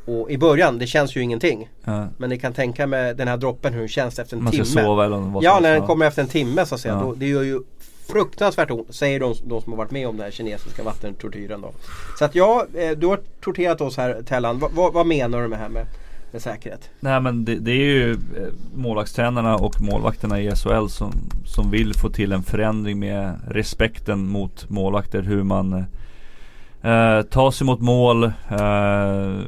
Och i början, det känns ju ingenting. Ja. Men ni kan tänka med den här droppen hur den känns efter en Man timme. Sova eller vad ja, när den kommer efter en timme så att säga. Ja. Då, det gör ju fruktansvärt ont, säger de, de, som har varit med om den här kinesiska vattentortyren. Då. Så att ja, eh, du har torterat oss här Tellan. Va, va, vad menar du med det här med, med säkerhet? Nej men det, det, är ju eh, målvaktstränarna och målvakterna i SHL som, som vill få till en förändring med respekten mot målvakter. Hur man eh, eh tar sig mot mål, eh,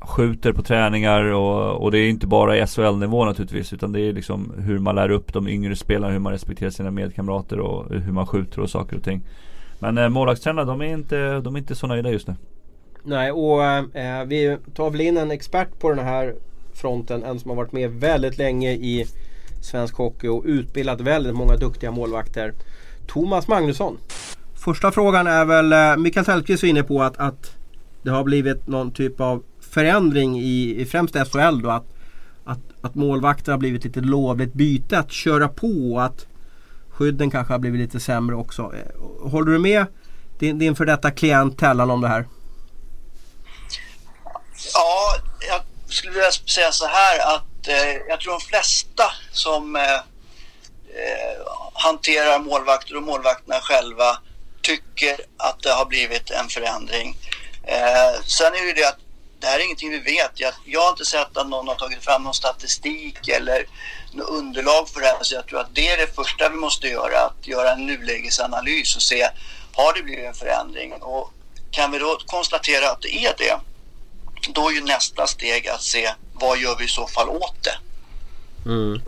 skjuter på träningar och, och det är inte bara i SHL-nivå naturligtvis utan det är liksom hur man lär upp de yngre spelarna, hur man respekterar sina medkamrater och hur man skjuter och saker och ting. Men eh, målvaktstränarna de är, inte, de är inte så nöjda just nu. Nej och eh, vi tar väl in en expert på den här fronten. En som har varit med väldigt länge i svensk hockey och utbildat väldigt många duktiga målvakter. Thomas Magnusson. Första frågan är väl, Mikael Mikael Tellqvist inne på att, att det har blivit någon typ av förändring i, i främst SHL då att, att, att målvakter har blivit lite lovligt byte att köra på och att skydden kanske har blivit lite sämre också. Eh, håller du med din, din för detta klient Tellan om det här? Ja, jag skulle vilja säga så här att eh, jag tror de flesta som eh, eh, hanterar målvakter och målvakterna själva tycker att det har blivit en förändring. Eh, sen är det ju det att det här är ingenting vi vet. Jag, jag har inte sett att någon har tagit fram någon statistik eller något underlag för det här. Så jag tror att det är det första vi måste göra. Att göra en nulägesanalys och se, har det blivit en förändring? Och kan vi då konstatera att det är det, då är ju nästa steg att se vad gör vi i så fall åt det? Mm.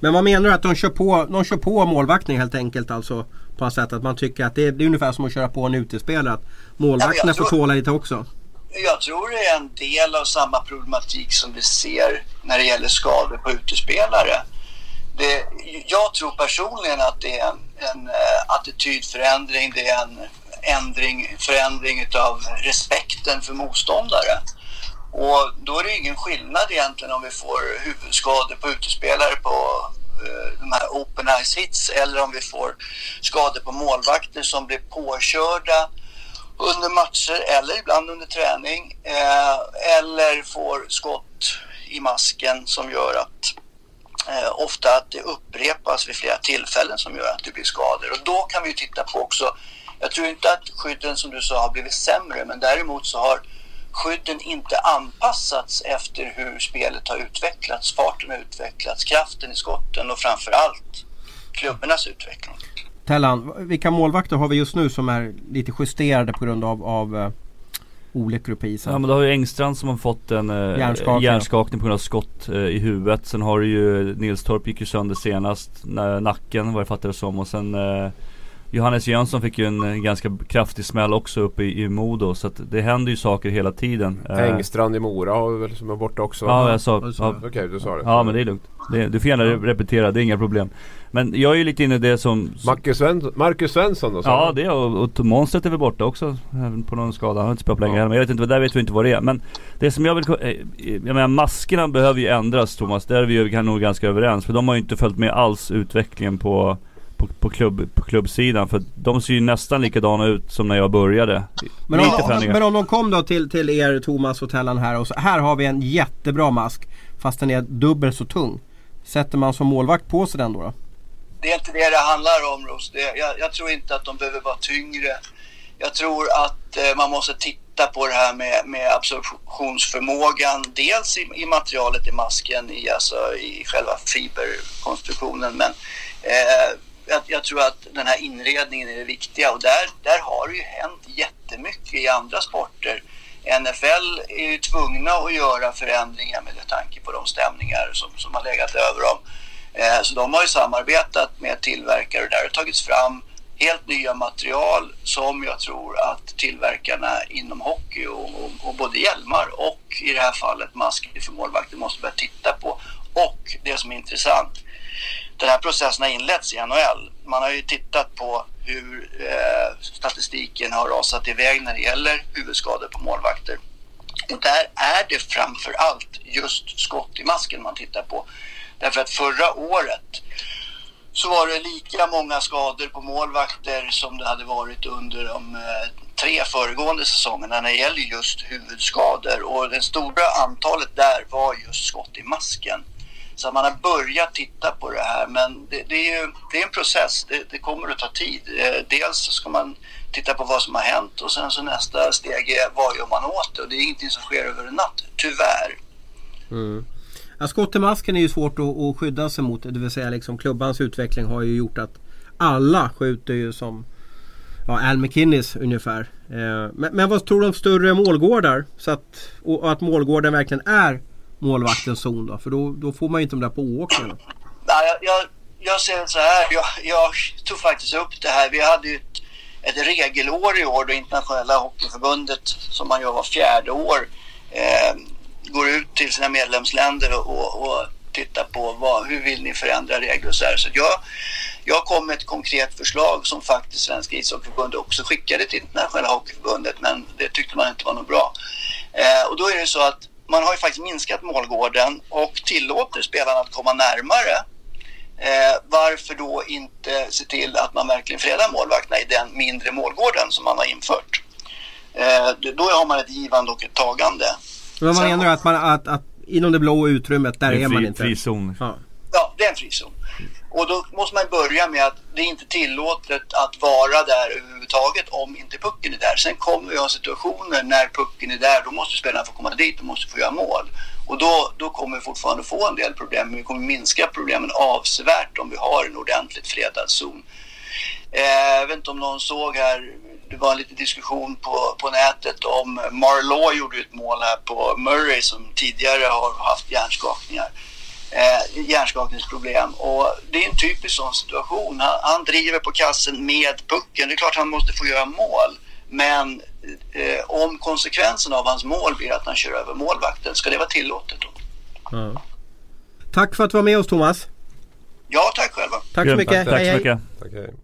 Men vad menar du att de kör på, de kör på målvaktning helt enkelt alltså? På ett sätt att man tycker att det är, det är ungefär som att köra på en utespelare. Att målvakterna ja, får tåla lite också. Jag tror det är en del av samma problematik som vi ser när det gäller skador på utespelare. Det, jag tror personligen att det är en, en uh, attitydförändring, det är en ändring, förändring av respekten för motståndare. Och då är det ingen skillnad egentligen om vi får huvudskador på utespelare på eh, de här open ice hits eller om vi får skador på målvakter som blir påkörda under matcher eller ibland under träning eh, eller får skott i masken som gör att eh, ofta att det upprepas vid flera tillfällen som gör att det blir skador. Och då kan vi titta på också, jag tror inte att skydden som du sa har blivit sämre men däremot så har skydden inte anpassats efter hur spelet har utvecklats, farten har utvecklats, kraften i skotten och framför allt klubbornas utveckling. Tellan, vilka målvakter har vi just nu som är lite justerade på grund av, av uh, olyckor på isen? Ja men då har ju Engstrand som har fått en uh, hjärnskakning, hjärnskakning på grund av skott uh, i huvudet. Sen har du ju Nilstorp gick ju sönder senast, nacken vad jag fattar det som. Och sen uh, Johannes Jönsson fick ju en ganska kraftig smäll också uppe i, i Modo. Så att det händer ju saker hela tiden. Engstrand i Mora har väl som är borta också? Ja, jag sa ja, Okej, okay, du sa det. Ja, men det är lugnt. Det, du får gärna repetera, det är inga problem. Men jag är ju lite inne i det som... Marcus, Svensson, Marcus Svensson då? Ja det och, och Månstedt är väl borta också. På någon skada. Han har inte spelat på länge. Ja. Men jag vet inte, där vet vi inte vad det är. Men det som jag vill... Eh, jag menar maskerna behöver ju ändras Thomas. Där är vi ju nog ganska överens. För de har ju inte följt med alls utvecklingen på på, på, klubb, på klubbsidan. För de ser ju nästan likadana ut som när jag började. Men om, men om de kom då till, till er Thomas och Tellan här och så, här har vi en jättebra mask. Fast den är dubbelt så tung. Sätter man som målvakt på sig den då? då? Det är inte det det handlar om Ros. Det, jag, jag, tror inte att de behöver vara tyngre. Jag tror att eh, man måste titta på det här med, med absorptionsförmågan. Dels i, i, materialet i masken, i, alltså, i själva fiberkonstruktionen. Men eh, jag, jag, tror att den här inredningen är det viktiga och där, där har det ju hänt jättemycket i andra sporter NFL är ju tvungna att göra förändringar med tanke på de stämningar som, som har legat över dem. Eh, så de har ju samarbetat med tillverkare och där har tagits fram helt nya material som jag tror att tillverkarna inom hockey och, och, och både hjälmar och i det här fallet masker för målvakter måste börja titta på. Och det som är intressant, den här processen har inletts i NHL. Man har ju tittat på hur eh, statistiken har rasat iväg när det gäller huvudskador på målvakter. Och där är det framför allt just skott i masken man tittar på. Därför att förra året så var det lika många skador på målvakter som det hade varit under de eh, tre föregående säsongerna när det gäller just huvudskador och det stora antalet där var just skott i masken. Så man har börjat titta på det här men det, det är ju det är en process, det, det, kommer att ta tid. Eh, dels ska man titta på vad som har hänt och sen så nästa steg är vad gör man åt det och det är ingenting som sker över en natt, tyvärr. Mm. Ja, skott i masken är ju svårt att, att skydda sig mot. Det vill säga liksom klubbans utveckling har ju gjort att alla skjuter ju som ja, Al McKinnis ungefär. Eh, men, men, vad tror du om större målgårdar? Så att, och att målgården verkligen är målvaktens zon då? För då, då får man ju inte de där pååkningarna. Nej, jag, jag, jag ser så här. Jag, jag tog faktiskt upp det här. Vi hade ju ett, ett regelår i år då internationella hockeyförbundet som man gör var fjärde år eh, går ut till sina medlemsländer och, och tittar på vad, hur vill ni förändra regler och så här. Så jag, jag kom med ett konkret förslag som faktiskt Svenska ishockeyförbundet också skickade till internationella hockeyförbundet men det tyckte man inte var något bra. Eh, och då är det så att man har ju faktiskt minskat målgården och tillåter spelarna att komma närmare. Eh, varför då inte se till att man verkligen fredar målvakterna i den mindre målgården som man har infört? Eh, då har man ett givande och ett tagande. Men man menar att, man, att, att inom det blå utrymmet där är, är man inte? Frizon. Ja. ja, det är en frizon. Och då måste man börja med att det är inte tillåtet att vara där överhuvudtaget om inte pucken är där. Sen kommer vi ha situationer när pucken är där, då måste spelarna få komma dit och måste få göra mål. Och då, då kommer vi fortfarande få en del problem, men vi kommer minska problemen avsevärt om vi har en ordentligt fredad zon. Eh, jag vet inte om någon såg här, det var en liten diskussion på, på nätet om Marlaw gjorde ett mål här på Murray som tidigare har haft hjärnskakningar eh, hjärnskakningsproblem. Och det är en typisk sån situation. Han, han, driver på kassen med pucken. Det är klart han måste få göra mål. Men eh, om konsekvensen av hans mål blir att han kör över målvakten, ska det vara tillåtet då? Ja. Tack för att du var med oss Thomas. Ja, tack själva. Tack så mycket. Tack, tack så mycket. Tack, hej.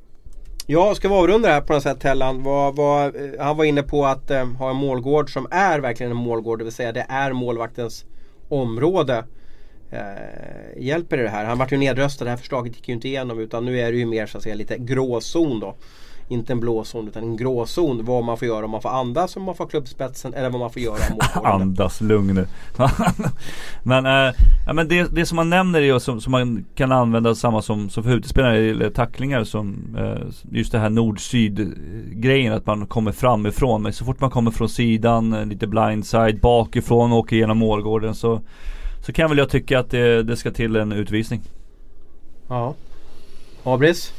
Ja, ska vi avrunda det här på något sätt? Var, var, eh, han var inne på att eh, ha en målgård som är verkligen en målgård. Det vill säga det är målvaktens område. Eh, hjälper det här? Han vart ju nedröstad, det här förslaget gick ju inte igenom utan nu är det ju mer så att säga lite gråzon då. Inte en blåzon utan en gråzon. Vad man får göra om man får andas, om man får klubbspetsen eller vad man får göra Andas, lugn nu. men ja, men det, det som man nämner är som, som man kan använda samma som, som för utespelare eller tacklingar som äh, just det här nord-syd grejen att man kommer framifrån. Men så fort man kommer från sidan, lite blindside, bakifrån och åker genom målgården så så kan väl jag tycka att det, det ska till en utvisning. Ja. Abris?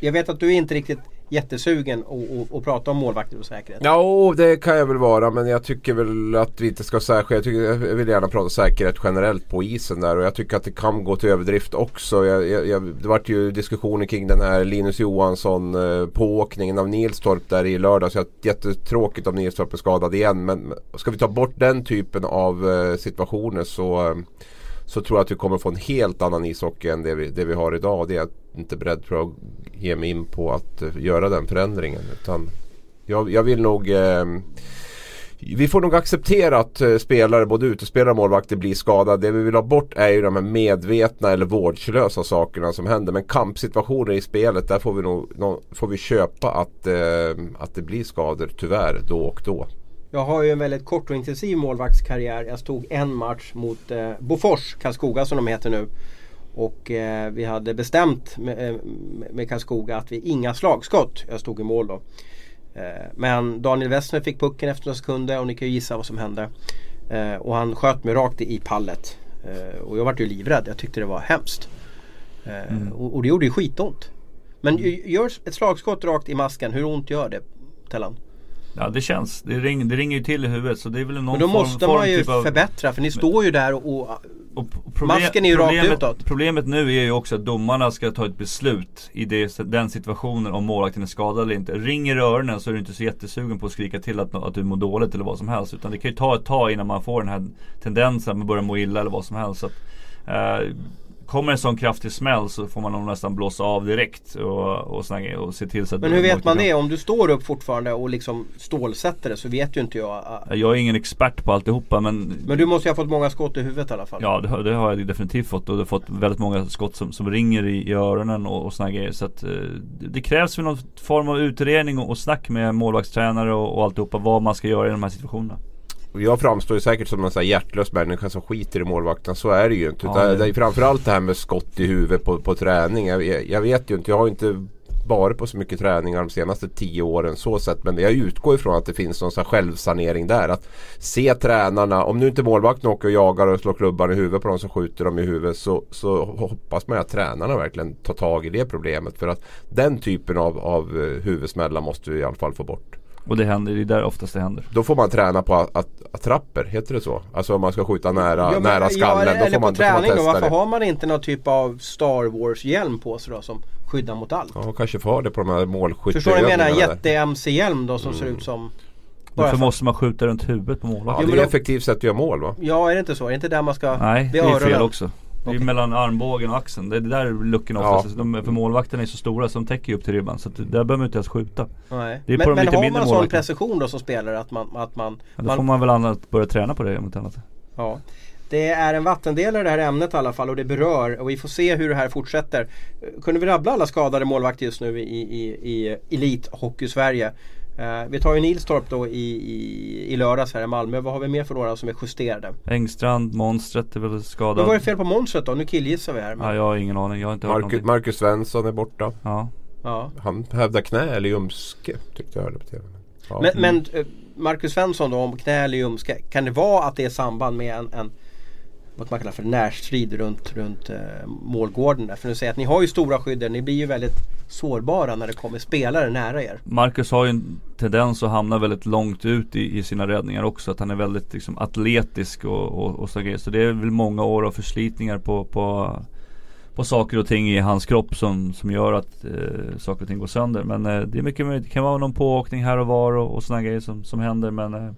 Jag vet att du inte riktigt jättesugen och prata om målvakter och säkerhet. Ja, det kan jag väl vara. Men jag tycker väl att vi inte ska särskilja. Jag, jag vill gärna prata säkerhet generellt på isen där. Och jag tycker att det kan gå till överdrift också. Jag, jag, det vart ju diskussioner kring den här Linus Johansson eh, pååkningen av Nilstorp där i lördags. Jättetråkigt om Nilstorp är skadad igen. Men ska vi ta bort den typen av eh, situationer så eh, så tror jag att vi kommer få en helt annan ishockey än det vi, det vi har idag. Det är jag inte beredd tror jag, att ge mig in på att eh, göra den förändringen. Utan jag, jag vill nog eh, vi får nog acceptera att eh, spelare, både utespelare och målvakter blir skadade. Det vi vill ha bort är ju de här medvetna eller vårdslösa sakerna som händer. Men kampsituationer i spelet, där får vi, nog, får vi köpa att, ehm, att det blir skador tyvärr då och då. Jag har ju en väldigt kort och intensiv målvaktskarriär. Jag stod en match mot eh, Bofors, Karlskoga som de heter nu. Och eh, vi hade bestämt med, eh, med Karlskoga att vi inga slagskott. Jag stod i mål då. Eh, men Daniel Westner fick pucken efter några sekunder och ni kan ju gissa vad som hände. Eh, och han sköt mig rakt i pallet. Eh, och jag vart ju livrädd. Jag tyckte det var hemskt. Mm. Och, och, det gjorde ju skitont. Men gör ett slagskott rakt i masken, hur ont gör det Tellan? Ja det känns. Det, ring, det ringer ju till i huvudet. Så det är väl någon Men då form, måste form man ju typ av, förbättra för ni står ju där och, och och problem, masken är ju rakt problemet, utåt. Problemet nu är ju också att domarna ska ta ett beslut i det, den situationen om målvakten är skadad eller inte. Ringer öronen så är du inte så jättesugen på att skrika till att, att du mår dåligt eller vad som helst. Utan det kan ju ta ett tag innan man får den här tendensen att man börjar må illa eller vad som helst. Så att, eh, Kommer en sån kraftig smäll så får man nog nästan blåsa av direkt och, och, snagga, och se till så att Men hur vet man det? Om du står upp fortfarande och liksom stålsätter det så vet ju inte jag. äh, Jag är ingen expert på alltihopa men Men du måste ju ha fått många skott i huvudet i alla fall. Ja det, har- det har jag definitivt fått och det har fått väldigt många skott som, som ringer i, i öronen och, och såna grejer. Så att eh, det, det krävs väl någon form av utredning och, och snack med målvaktstränare och, och alltihopa vad man ska göra i de här situationerna. Jag framstår ju säkert som en hjärtlös människa som skiter i målvakten. Så är det ju inte. Ja, det- är framförallt det här med skott i huvudet på, på träning. Jag, jag, vet ju inte. Jag har ju inte varit på så mycket träningar de senaste tio åren så sett. Men jag utgår ifrån att det finns någon sån självsanering där. Att se tränarna. Om nu inte målvakten åker och jagar och slår klubban i huvudet på de som skjuter dem i huvudet. Så, så hoppas man att tränarna verkligen tar tag i det problemet. För att den typen av, av eh, huvudsmällar måste vi i alla fall få bort. Och det händer, det är där oftast det händer. Då får man träna på att, att, attrapper, heter det så? Alltså om man ska skjuta nära, Ja, men- nära ja, skallen. eller, då eller får man, på då får man träning då. Varför det. har man inte någon typ av Star Wars hjälm på sig då som skyddar mot allt? Ja, kanske får ha det på de här målskytteövningarna. Förstår du vad jag menar? där. Jätte-MC-hjälm då som ser ut som... Bara Varför för- måste man skjuta runt huvudet på Ja, målvakten? Jo, det är ett effektivt sätt att göra mål va? Ja, är det inte så? Är det inte där man ska... Nej, det är fel också. Det är Okej. mellan armbågen och axeln. Det är där luckorna Ja. oftast. De, för målvakterna är så stora så de täcker ju upp till ribban. Så där behöver man inte ens skjuta. Nej. Det är på men de men lite har man sån precision då som spelare att man... Att man, Ja, då får man väl annat börja träna på det om inte annat. Ja. Det är en vattendelare det här ämnet i alla fall och det berör och vi får se hur det här fortsätter. Kunde vi rabbla alla skadade målvakter just nu i, i, i Elithockey-Sverige? Eh, vi tar ju Nilstorp då i, i, i lördags här i Malmö. Vad har vi mer för några som är justerade? Engstrand, monstret är väl skadad. Men vad är det fel på monstret då? Nu killgissar vi här. Men, Ja, jag har ingen aning. Jag har inte hört Marcus, någonting. Marcus Svensson är borta. Ja. ja. Han hävdar knä eller ljumske tyckte jag hörde på TV. Ja. men, men eh, Marcus Svensson då om knä eller ljumske. Kan det vara att det är samband med en, en vad man kallar för närstrid runt, runt eh, målgården där? För nu säger att ni har ju stora skydder. Ni blir ju väldigt sårbara när det kommer spelare nära er. Marcus har ju en tendens att hamna väldigt långt ut i, i sina räddningar också. Att han är väldigt liksom, atletisk och, och, och så grejer. Så det är väl många år av förslitningar på, på, på saker och ting i hans kropp som, som gör att eh, saker och ting går sönder. Men eh, det är mycket möjligt. Det kan vara någon pååkning här och var och, och sådana grejer som, som händer. Men eh,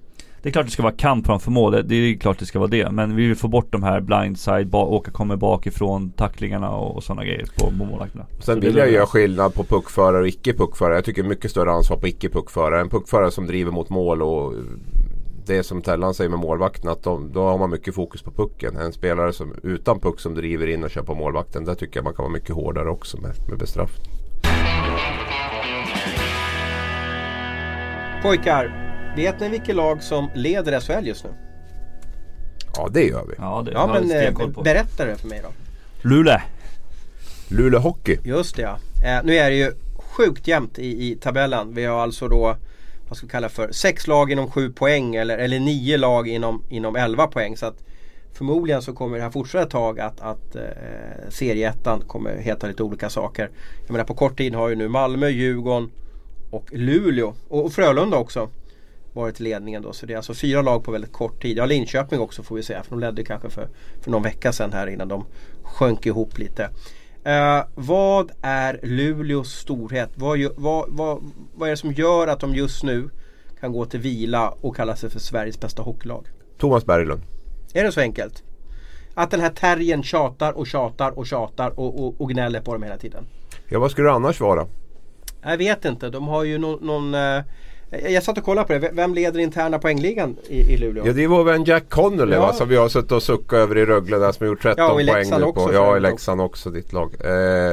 det är klart det ska vara kamp framför mål. Det, det är klart det ska vara det. Men vi vill få bort de här blindside, ba, åka kommer bakifrån, tacklingarna och, och sådana grejer på, på målvakterna. Sen vill jag göra skillnad på puckförare och icke puckförare. Jag tycker mycket större ansvar på icke puckförare. En puckförare som driver mot mål och det som Tellan säger med målvakten att de, då har man mycket fokus på pucken. En spelare som utan puck som driver in och kör på målvakten. Där tycker jag man kan vara mycket hårdare också med, med bestraffning. Pojkar, vet ni vilket lag som leder SHL just nu? Ja det gör vi. Ja, det Ja men eh, berätta det för mig då. Luleå. Luleå Hockey. Just det ja. Eh, nu är det ju sjukt jämnt i, i tabellen. Vi har alltså då vad ska vi kalla för sex lag inom sju poäng eller, eller nio lag inom, inom 11 poäng. Så att förmodligen så kommer det här fortsätta ett tag att, att eh, serieettan kommer heta lite olika saker. Jag menar på kort tid har ju nu Malmö, Djurgården och Luleå och, och Frölunda också varit i ledningen då. Så det är alltså fyra lag på väldigt kort tid. Ja Linköping också får vi säga för de ledde kanske för, för någon vecka sedan här innan de sjönk ihop lite. Eh, vad är Luleås storhet? Vad, vad, vad, vad är det som gör att de just nu kan gå till vila och kalla sig för Sveriges bästa hockeylag? Thomas Berglund. Är det så enkelt? Att den här terriern tjatar och tjatar och tjatar och, och, och gnäller på dem hela tiden? Ja vad skulle det annars vara? Jag vet inte. De har ju någon... någon eh, jag satt och kollade på det. Vem leder interna poängligan i, i Luleå? Ja det var väl en Jack Connolly Ja. va? Som vi har suttit och suckat över i Rögle där som har gjort 13 Ja, och i poäng nu också på. Ja i Leksand också ditt lag.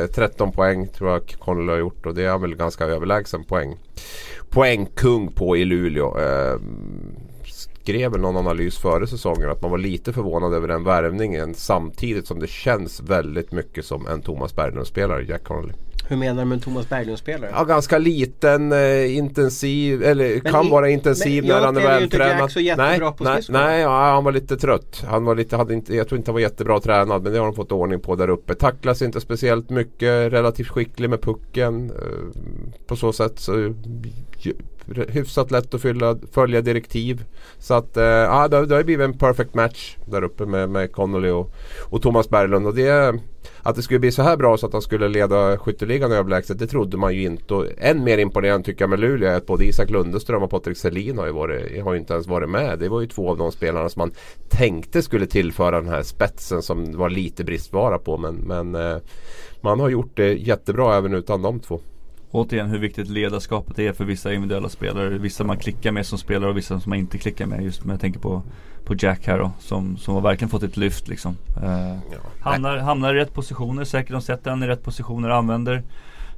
Eh, 13 poäng tror jag Connolly har gjort och det är väl ganska överlägsen poäng. Poängkung på i Luleå. Eh, skrev någon analys före säsongen att man var lite förvånad över den värvningen samtidigt som det känns väldigt mycket som en Thomas Berglund-spelare, Jack Connolly. Hur menar du med en Thomas Berglund-spelare? Ja, ganska liten, eh, intensiv, eller men kan i, vara intensiv när han är vältränad. Nej, nej, nej ja, han var lite trött. Han var lite, hade inte, jag tror inte han var jättebra tränad men det har de fått ordning på där uppe. Tacklas inte speciellt mycket, relativt skicklig med pucken. Eh, på så sätt så hyfsat lätt att fylla, följa direktiv. Så att eh, ja, det, det har blivit en perfect match där uppe med, med Connolly och, och Thomas Berglund. Och det, att det skulle bli så här bra så att han skulle leda skytteligan överlägset det trodde man ju inte. Och än mer imponerande tycker jag med Luleå är att både Isak Lundeström och Patrik Selin har ju, varit, har ju inte ens varit med. Det var ju två av de spelarna som man tänkte skulle tillföra den här spetsen som var lite bristvara på. Men, men eh, man har gjort det jättebra även utan de två återigen hur viktigt ledarskapet är för vissa individuella spelare. Vissa man klickar med som spelare och vissa som man inte klickar med. Just med jag tänker på, på Jack här då, som, som har verkligen fått ett lyft liksom. Eh, ja. hamnar, hamnar i rätt positioner, säkert de sätter han i rätt positioner och använder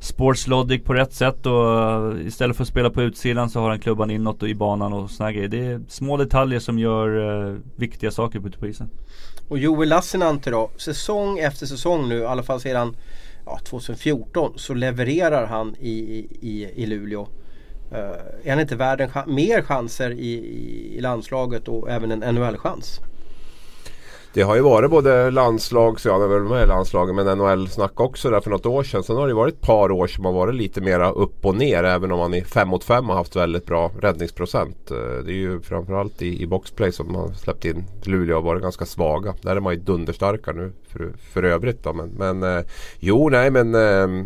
Sports Logic på rätt sätt och uh, istället för att spela på utsidan så har han klubban inåt och i banan och såna grejer. Det är små detaljer som gör uh, viktiga saker ute på isen. Och Joel Lassinantti då, säsong efter säsong nu, i alla fall sedan ja, 2014 så levererar han i, i, i Luleå. Uh, är han inte värd mer chanser i, i landslaget och även en NHL-chans? Det har ju varit både landslag, så jag är väl med i landslaget, men NHL-snack också där för något år sedan. Sen har det varit ett par år som har varit lite mera upp och ner även om man i 5 mot 5 har haft väldigt bra räddningsprocent. Eh, det är ju framförallt i, i boxplay som man släppt in Luleå har varit ganska svaga. Där är man ju dunderstarka nu för, för övrigt då. Men, men eh, jo, nej men eh,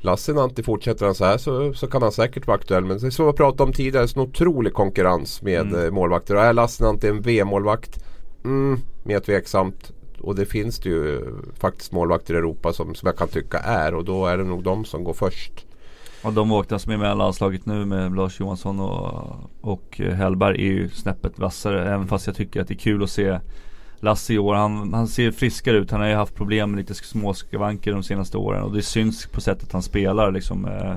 Lassinantti fortsätter han så här så, så kan han säkert vara aktuell. Men det är som vi pratade om tidigare, så en otrolig konkurrens med mm. Målvakter. Och är Lassinantti en V-målvakt Mm, mer tveksamt. Och det finns det ju faktiskt målvakter i Europa som, som jag kan tycka är. Och då är det nog de som går först. Och de åkta som är med i landslaget nu med Lars Johansson och, och Hellberg är ju snäppet vassare. Även fast jag tycker att det är kul att se Lasse i år. Han, han ser friskare ut. Han har ju haft problem med lite småskavanker de senaste åren. Och det syns på sättet han spelar liksom. Eh,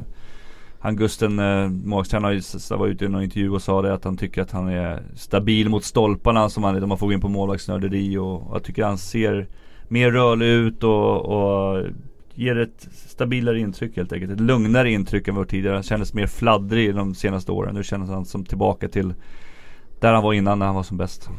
han Gusten, eh, målvaktstränaren, var ute i någon intervju och sa det att han tycker att han är stabil mot stolparna som han, om man får gå in på målvaktsnörderi och, och jag tycker han ser mer rörlig ut och, och ger ett stabilare intryck helt enkelt. Ett lugnare intryck än vad tidigare. Han kändes mer fladdrig de senaste åren. Nu känns han som tillbaka till där han var innan när han var som bäst.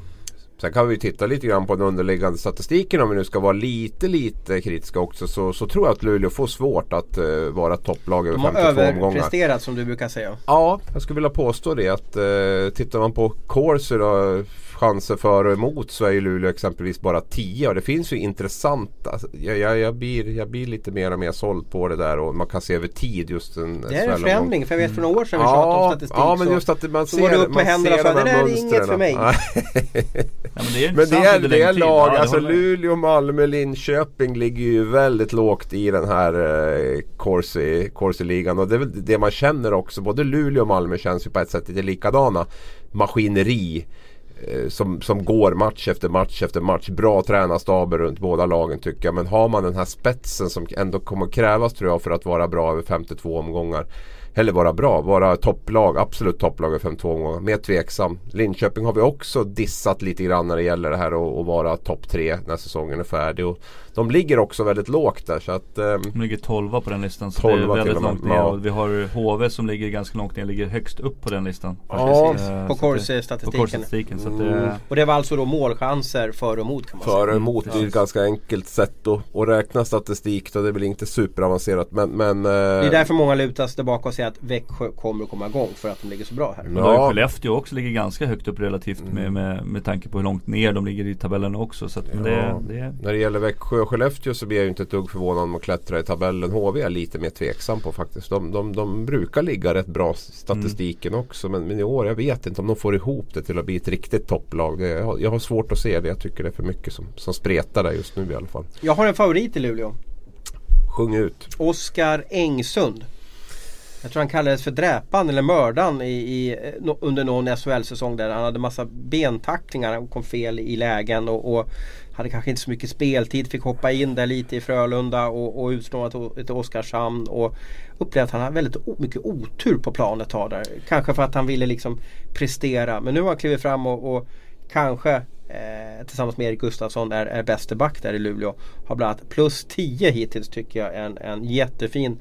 Sen kan vi titta lite grann på den underliggande statistiken om vi nu ska vara lite lite kritiska också. Så, så tror jag att Luleå får svårt att uh, vara topplag över 52 omgångar. De har överpresterat som du brukar säga. Ja, jag skulle vilja påstå det. att uh, Tittar man på Corsi då chanser för och emot så är ju Luleå exempelvis bara 10. Och det finns ju intressanta. Alltså, jag, jag, jag, blir, jag blir lite mer och mer såld på det där och man kan se över tid just en Det är en förändring för jag vet för några år sedan vi ja, om statistik. Ja men just att man ser, upp med händerna och sa det där är inget för mig. ja, men det är, men det är, det är lag, ja, alltså Luleå, Malmö, Linköping ligger ju väldigt lågt i den här eh, Corsi-ligan. och det är väl det man känner också. Både Luleå och Malmö känns ju på ett sätt lite likadana maskineri Eh, som, som går match efter match efter match. Bra tränarstaber runt båda lagen tycker jag. Men har man den här spetsen som ändå kommer krävas tror jag för att vara bra över 52 omgångar eller vara bra, vara topplag, absolut topplag i 52 omgångar. Mer tveksam. Linköping har vi också dissat lite grann när det gäller det här att vara topp tre när säsongen är färdig. Och de ligger också väldigt lågt där så att um, De ligger 12 på den listan så det är väldigt långt ner. Ja. vi har HV som ligger ganska långt ner, ligger högst upp på den listan. Ja, på Corsi-statistiken. Mm. Och det var alltså då målchanser för och emot kan man för säga. För och emot, det är ett ganska enkelt sätt att, att räkna statistik. Då. Det är väl inte superavancerat men, men uh, Det är därför många lutar sig tillbaka och säger att Växjö kommer att komma igång för att de ligger så bra här. Ja. Skellefteå också ligger ganska högt upp relativt mm. med, med, med tanke på hur långt ner de ligger i tabellen också. Så ja. det, det... När det gäller Växjö och Skellefteå så blir jag ju inte ett dugg förvånad om att klättra i tabellen. HV är lite mer tveksam på faktiskt. De, de, de brukar ligga rätt bra statistiken mm. också. Men, men, i år, jag vet inte om de får ihop det till att bli ett riktigt topplag. Det, jag, har, jag har svårt att se det. Jag tycker det är för mycket som, som spretar där just nu i alla fall. Jag har en favorit i Luleå. Sjung ut. Oskar Engsund. Jag tror han kallades för dräpan eller mördan i, i, eh, under någon SHL-säsong där han hade massa bentacklingar. Han kom fel i lägen och, och, hade kanske inte så mycket speltid. Fick hoppa in där lite i Frölunda och, och utslånat till Oskarshamn. Och upplevde att han hade väldigt mycket otur på planet ett tag där. Kanske för att han ville liksom prestera. Men nu har han klivit fram och, och kanske eh, tillsammans med Erik Gustafsson är, är bäste back där i Luleå. Har bland annat plus 10 hittills tycker jag. En, en jättefin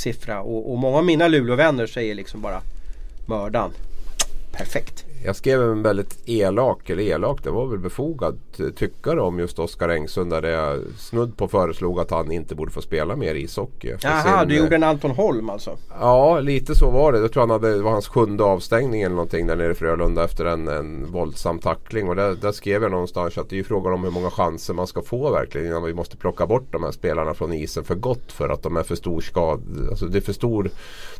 siffra. Och, och många av mina Luleåvänner säger liksom bara mördan. Perfekt. Jag skrev en väldigt elak, eller elak, det var väl befogat tyckare om just Oskar Engsund där jag snudd på föreslog att han inte borde få spela mer ishockey. Jaha, du gjorde en Anton Holm alltså? Ja, lite så var det. Jag tror han hade, det var hans sjunde avstängning eller någonting där nere i Frölunda efter en, en våldsam tackling. Och där, där skrev jag någonstans att det är ju frågan om hur många chanser man ska få verkligen innan vi måste plocka bort de här spelarna från isen för gott för att de är för stor skada. Alltså det är för stor,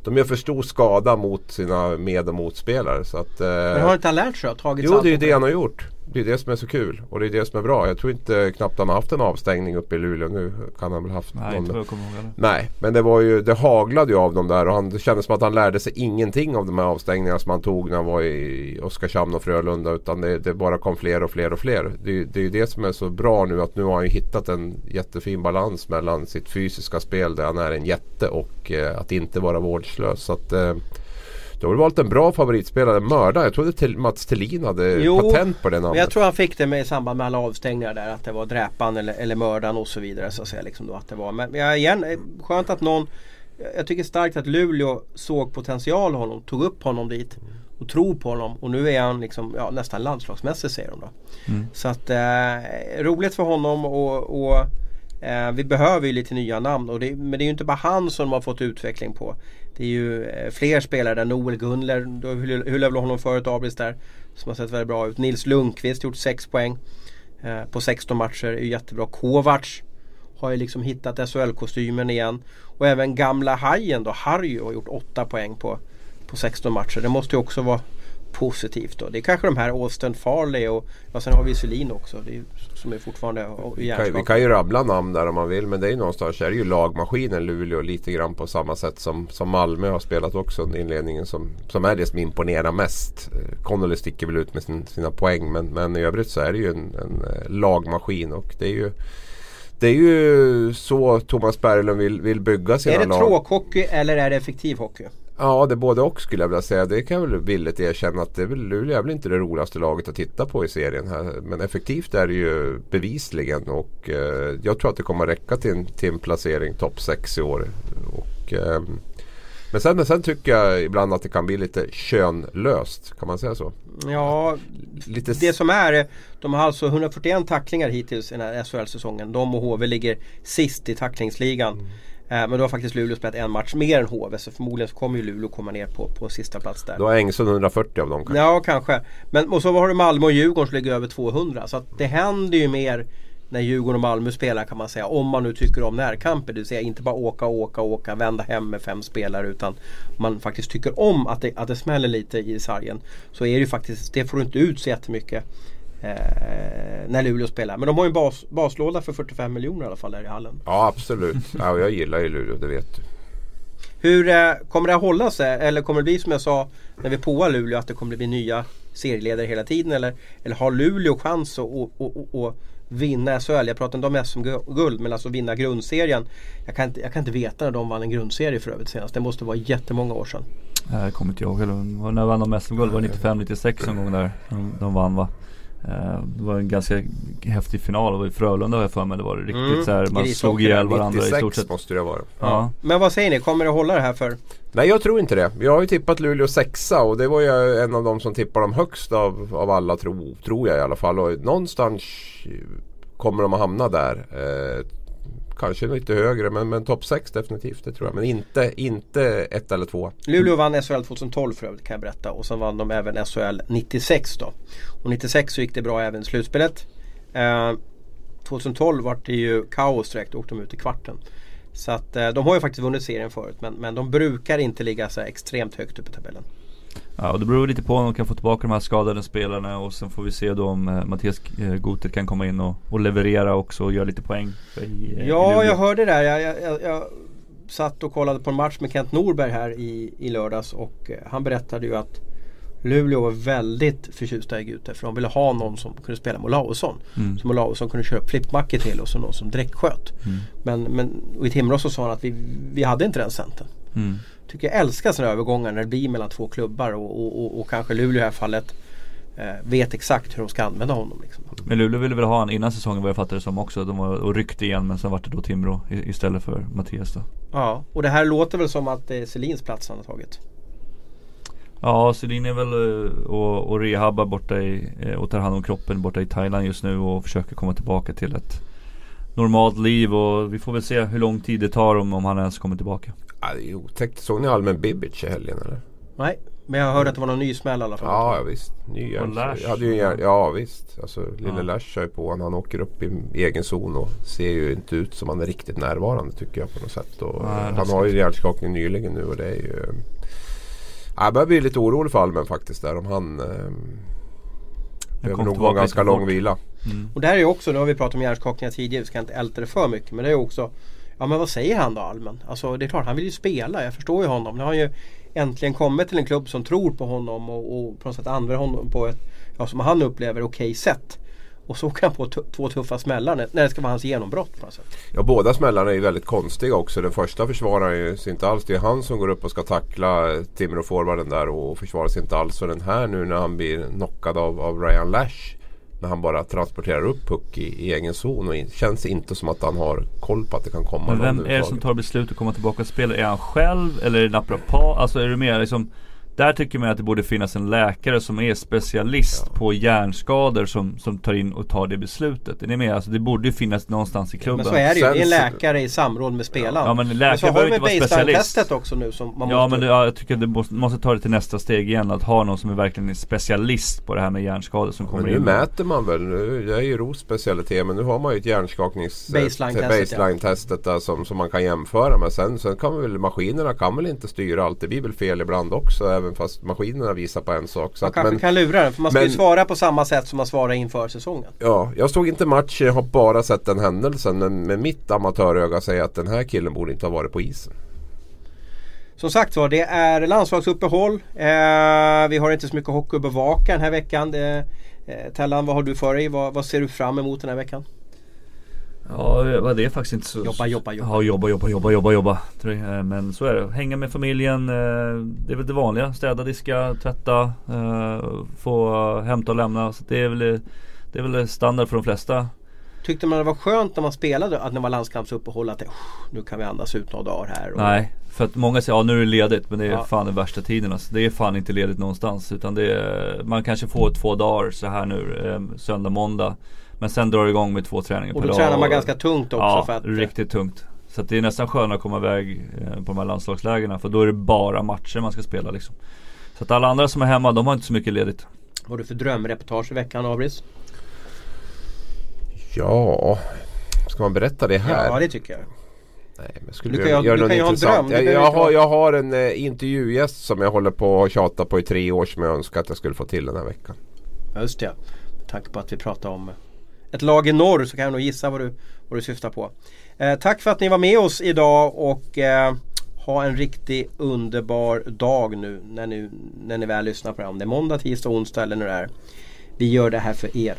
de gör för stor skada mot sina med och motspelare. Så att, eh, har inte han lärt sig? Tagit jo, det är ju det han har gjort. Det är det som är så kul och det är det som är bra. Jag tror inte knappt han har haft en avstängning uppe i Luleå. Nu kan han väl haft Nej, någon. Jag kommer ihåg det. Nej, men det var ju Det haglade ju av dem där och han, det kändes som att han lärde sig ingenting av de här avstängningarna som han tog när han var i Oskarshamn och Frölunda. Utan det, det bara kom fler och fler och fler. Det, det är ju det som är så bra nu att nu har han ju hittat en jättefin balans mellan sitt fysiska spel där han är en jätte och eh, att inte vara vårdslös. Så att, eh, du har valt en bra favoritspelare, Mörda. Jag trodde till Mats Thelin hade jo, patent på det namnet. jag tror han fick det med i samband med alla avstängningar där. Att det var Dräpan eller, eller Mördan och så vidare. Så att säga, liksom då, att det var. Men ja, igen, eh, skönt att någon Jag tycker starkt att Luleå såg potential i honom, tog upp honom dit och tror på honom. Och nu är han liksom, ja, nästan landslagsmässig säger de då. Mm. Så att eh, roligt för honom och, och eh, vi behöver ju lite nya namn. Och det, men det är ju inte bara han som de har fått utveckling på. Det är ju eh, fler spelare där. Noel Gunler, du har honom förut Abris där. Som har sett väldigt bra ut. Nils Lundqvist gjort 6 poäng. Eh, på 16 matcher, är ju jättebra. Kovacs har ju liksom hittat SHL-kostymen igen. Och även gamla Hajen då, Harry har gjort 8 poäng på, på 16 matcher. Det måste ju också vara positivt. Då. Det är kanske de här Austin Farley och ja, sen har vi Selin också. Det är, som är fortfarande vi kan, vi kan ju rabbla namn där om man vill men det är ju någonstans är det ju lagmaskinen Luleå lite grann på samma sätt som, som Malmö har spelat också under inledningen som, som är det som imponerar mest. Eh, Connolly sticker väl ut med sin, sina poäng men, men i övrigt så är det ju en, en eh, lagmaskin och det är ju det är ju så Thomas Berglund vill, vill bygga sina lag. Är det tråkhockey eller är det effektiv hockey? Ja, det är både och skulle jag vilja säga. Det kan jag väl villigt erkänna att det är väl, Luleå är väl inte det roligaste laget att titta på i serien här. Men effektivt är det ju bevisligen och eh, jag tror att det kommer räcka till en, till en placering topp 6 i år. Och, eh, men sen, men sen tycker jag ibland att det kan bli lite könlöst. Kan man säga så? Ja, lite... det som är De har alltså 141 tacklingar hittills i den här SHL-säsongen. De och HV ligger sist i tacklingsligan. Mm. Eh, men då har faktiskt Luleå spelat en match mer än HV så förmodligen så kommer ju Luleå komma ner på, på sista plats där. Då har Engsund 140 av dem kanske? Ja kanske. Men och så har du Malmö och Djurgården som ligger över 200. Så det händer ju mer när Djurgården och Malmö spelar kan man säga. Om man nu tycker om närkamper. Det vill säga inte bara åka, åka, åka, vända hem med fem spelare. Utan man faktiskt tycker om att det, att det smäller lite i sargen. Så är det ju faktiskt, det får du inte ut så jättemycket. Eh, när Luleå spelar. Men de har ju en bas, baslåda för 45 miljoner i alla fall där i hallen. Ja absolut. Ja, jag gillar ju Luleå, det vet du. Hur eh, kommer det att hålla sig? Eller kommer det bli som jag sa när vi påar Luleå att det kommer att bli nya serieledare hela tiden? Eller, eller har Luleå chans att och, och, och, vinna SHL? Jag pratar inte om SM-guld men alltså vinna grundserien. Jag kan, inte, jag kan inte veta när de vann en grundserie för övrigt senast. Det måste vara jättemånga år sedan. Jag kommer inte ihåg. När vann de SM-guld? Var det 95-96 någon gång där de, de vann va? Eh, det var en ganska häftig final. Det var i Frölunda har jag för mig. Det var riktigt mm. så här, Man slog ihjäl varandra 96 i stort sett. måste det vara. Ja. Men vad säger ni? Kommer det hålla det här för? Nej jag tror inte det. Jag har ju tippat Luleå sexa och det var ju en av de som tippar dem högst av, av alla tro, tror jag i alla fall. Och någonstans kommer de att hamna där. Eh, Kanske lite högre men, men topp 6 definitivt det tror jag. Men inte, inte ett eller två. Luleå vann SHL 2012 för övrigt kan jag berätta. Och sen vann de även SHL 96 då. Och 96 så gick det bra även i slutspelet. Eh, 2012 var det ju kaos direkt. Då åkte de ut i kvarten. Så att eh, de har ju faktiskt vunnit serien förut. Men, men de brukar inte ligga så extremt högt upp i tabellen. Ja, och det beror lite på om de kan få tillbaka de här skadade spelarna och sen får vi se då om eh, Mattias eh, Gotet kan komma in och, och leverera också och göra lite poäng. I, eh, ja, jag hörde det där. Jag, jag, jag, jag, satt och kollade på en match med Kent Norberg här i, i lördags och eh, han berättade ju att Luleå var väldigt förtjusta i Gute för de ville ha någon som kunde spela med Olausson. Mm. Som Olausson kunde köra flippmackor till och så någon som direktsköt. Mm. Men, men i Timrå så sa han att vi, vi hade inte den centern. Mm tycker jag älskar sådana övergångar när det blir mellan två klubbar och, och, och, och kanske Luleå i det här fallet eh, vet exakt hur de ska använda honom. Liksom. Men Luleå ville väl ha honom innan säsongen vad jag fattade det som också. De var och ryckte igen men sen var det då Timrå istället för Mattias då. Ja, och det här låter väl som att det är Selins plats han har tagit. Ja, Selin är väl eh, och, och rehabbar borta i, eh, och tar hand om kroppen borta i Thailand just nu och försöker komma tillbaka till ett normalt liv och vi får väl se hur lång tid det tar om, om han ens kommer tillbaka. Ja, det är otäckt. Såg ni Almen Bibic i helgen eller? Nej, men jag hörde att det var någon ny smäll i alla fall. Ja, ja visst. Ny och Lash. hade ju, ja visst. Alltså, lille ja. Lash kör ju på honom. Han åker upp i egen zon och ser ju inte ut som han är riktigt närvarande tycker jag på något sätt. Och Nej, han har ju hjärnskakning nyligen nu och det är ju... Jag börjar bli lite orolig för Almen faktiskt där om han... Eh, behöver nog ha ganska lång vila. Mm. Och där är ju också, nu har vi pratat om hjärnskakningar tidigare, vi ska inte älta det för mycket. Men det är också Ja men vad säger han då Almen? Alltså det är klart han vill ju spela, jag förstår ju honom. Nu har han ju äntligen kommit till en klubb som tror på honom och, och på något sätt använder honom på ett, ja, som han upplever, okej okay sätt. Och så kan han på två tuffa smällar när det ska vara hans genombrott på något sätt. Ja båda smällarna är ju väldigt konstiga också. Den första försvarar ju sig inte alls. Det är han som går upp och ska tackla Timrå-forwarden där och försvarar sig inte alls. Och den här nu när han blir knockad av, av Ryan Lash när han bara transporterar upp puck i, i egen zon och in, känns inte som att han har koll på att det kan komma Men vem är det som tar beslutet att komma tillbaka och spela? Är han själv eller är det naprapat? Alltså är det mer liksom där tycker man att det borde finnas en läkare som är specialist ja. på hjärnskador som, som tar in och tar det beslutet. Är ni med? Alltså det borde ju finnas någonstans i klubben. Men så är det ju. Det är en läkare i samråd med spelaren. Ja men läkare behöver inte vara specialist. testet också nu som man Ja men det, ja, jag tycker att du måste, måste, ta det till nästa steg igen. Att ha någon som är verkligen specialist på det här med hjärnskador som kommer men nu in. Nu mäter man väl. Nu, det är ju ROS specialitet men nu har man ju ett hjärnskaknings baseline-testet baseline ja. som, som man kan jämföra med. Sen, sen kan väl maskinerna kan väl inte styra allt. Det blir väl fel ibland också. Även även fast maskinerna visar på en sak. Så man kanske kan lura den för man ska men, ju svara på samma sätt som man svarar inför säsongen. Ja, jag såg inte matchen, jag har bara sett den händelsen. Men med mitt amatöröga säger jag att den här killen borde inte ha varit på isen. Som sagt var, det är landslagsuppehåll. Eh, vi har inte så mycket hockey att bevaka den här veckan. Det, eh, Tellan, vad har du för dig? Vad, vad ser du fram emot den här veckan? Ja, det är faktiskt inte så... Jobba, jobba, jobba. Ja, jobba, jobba, jobba, jobba, jobba. Eh, men så är det. Hänga med familjen. Eh, det är väl det vanliga. Städa, diska, tvätta, eh, få hämta och lämna. Så det är väl, det är väl standard för de flesta. Tyckte man det var skönt när man spelade att det var landskampsuppehåll att nu kan vi andas ut några dagar här? Och... Nej, för att många säger ja nu är det ledigt men det är ja. fan den värsta tiden alltså. Det är fan inte ledigt någonstans utan det är, man kanske får två dagar så här nu, söndag, måndag. Men sen drar det igång med två träningar per dag. Och då tränar man ganska tungt också. Ja, för att, riktigt tungt. Så det är nästan skönare att komma iväg eh, på de här landslagslägena för då är det bara matcher man ska spela liksom. Så att alla andra som är hemma, de har inte så mycket ledigt. Vad har du för drömreportage i veckan Abris? Ja, ska man berätta det här? Ja, det tycker jag. Nej, men skulle du kan, göra du kan ju ha en dröm. Jag, jag, har, jag har en eh, intervjugäst som jag håller på att tjata på i tre år som jag önskar att jag skulle få till den här veckan. Just det. Med tanke på att vi pratar om ett lag i norr så kan jag nog gissa vad du, vad du syftar på. Eh, tack för att ni var med oss idag och eh, ha en riktigt underbar dag nu när ni, när ni väl lyssnar på det. Om det är måndag, tisdag, onsdag eller när det är. Vi gör det här för er.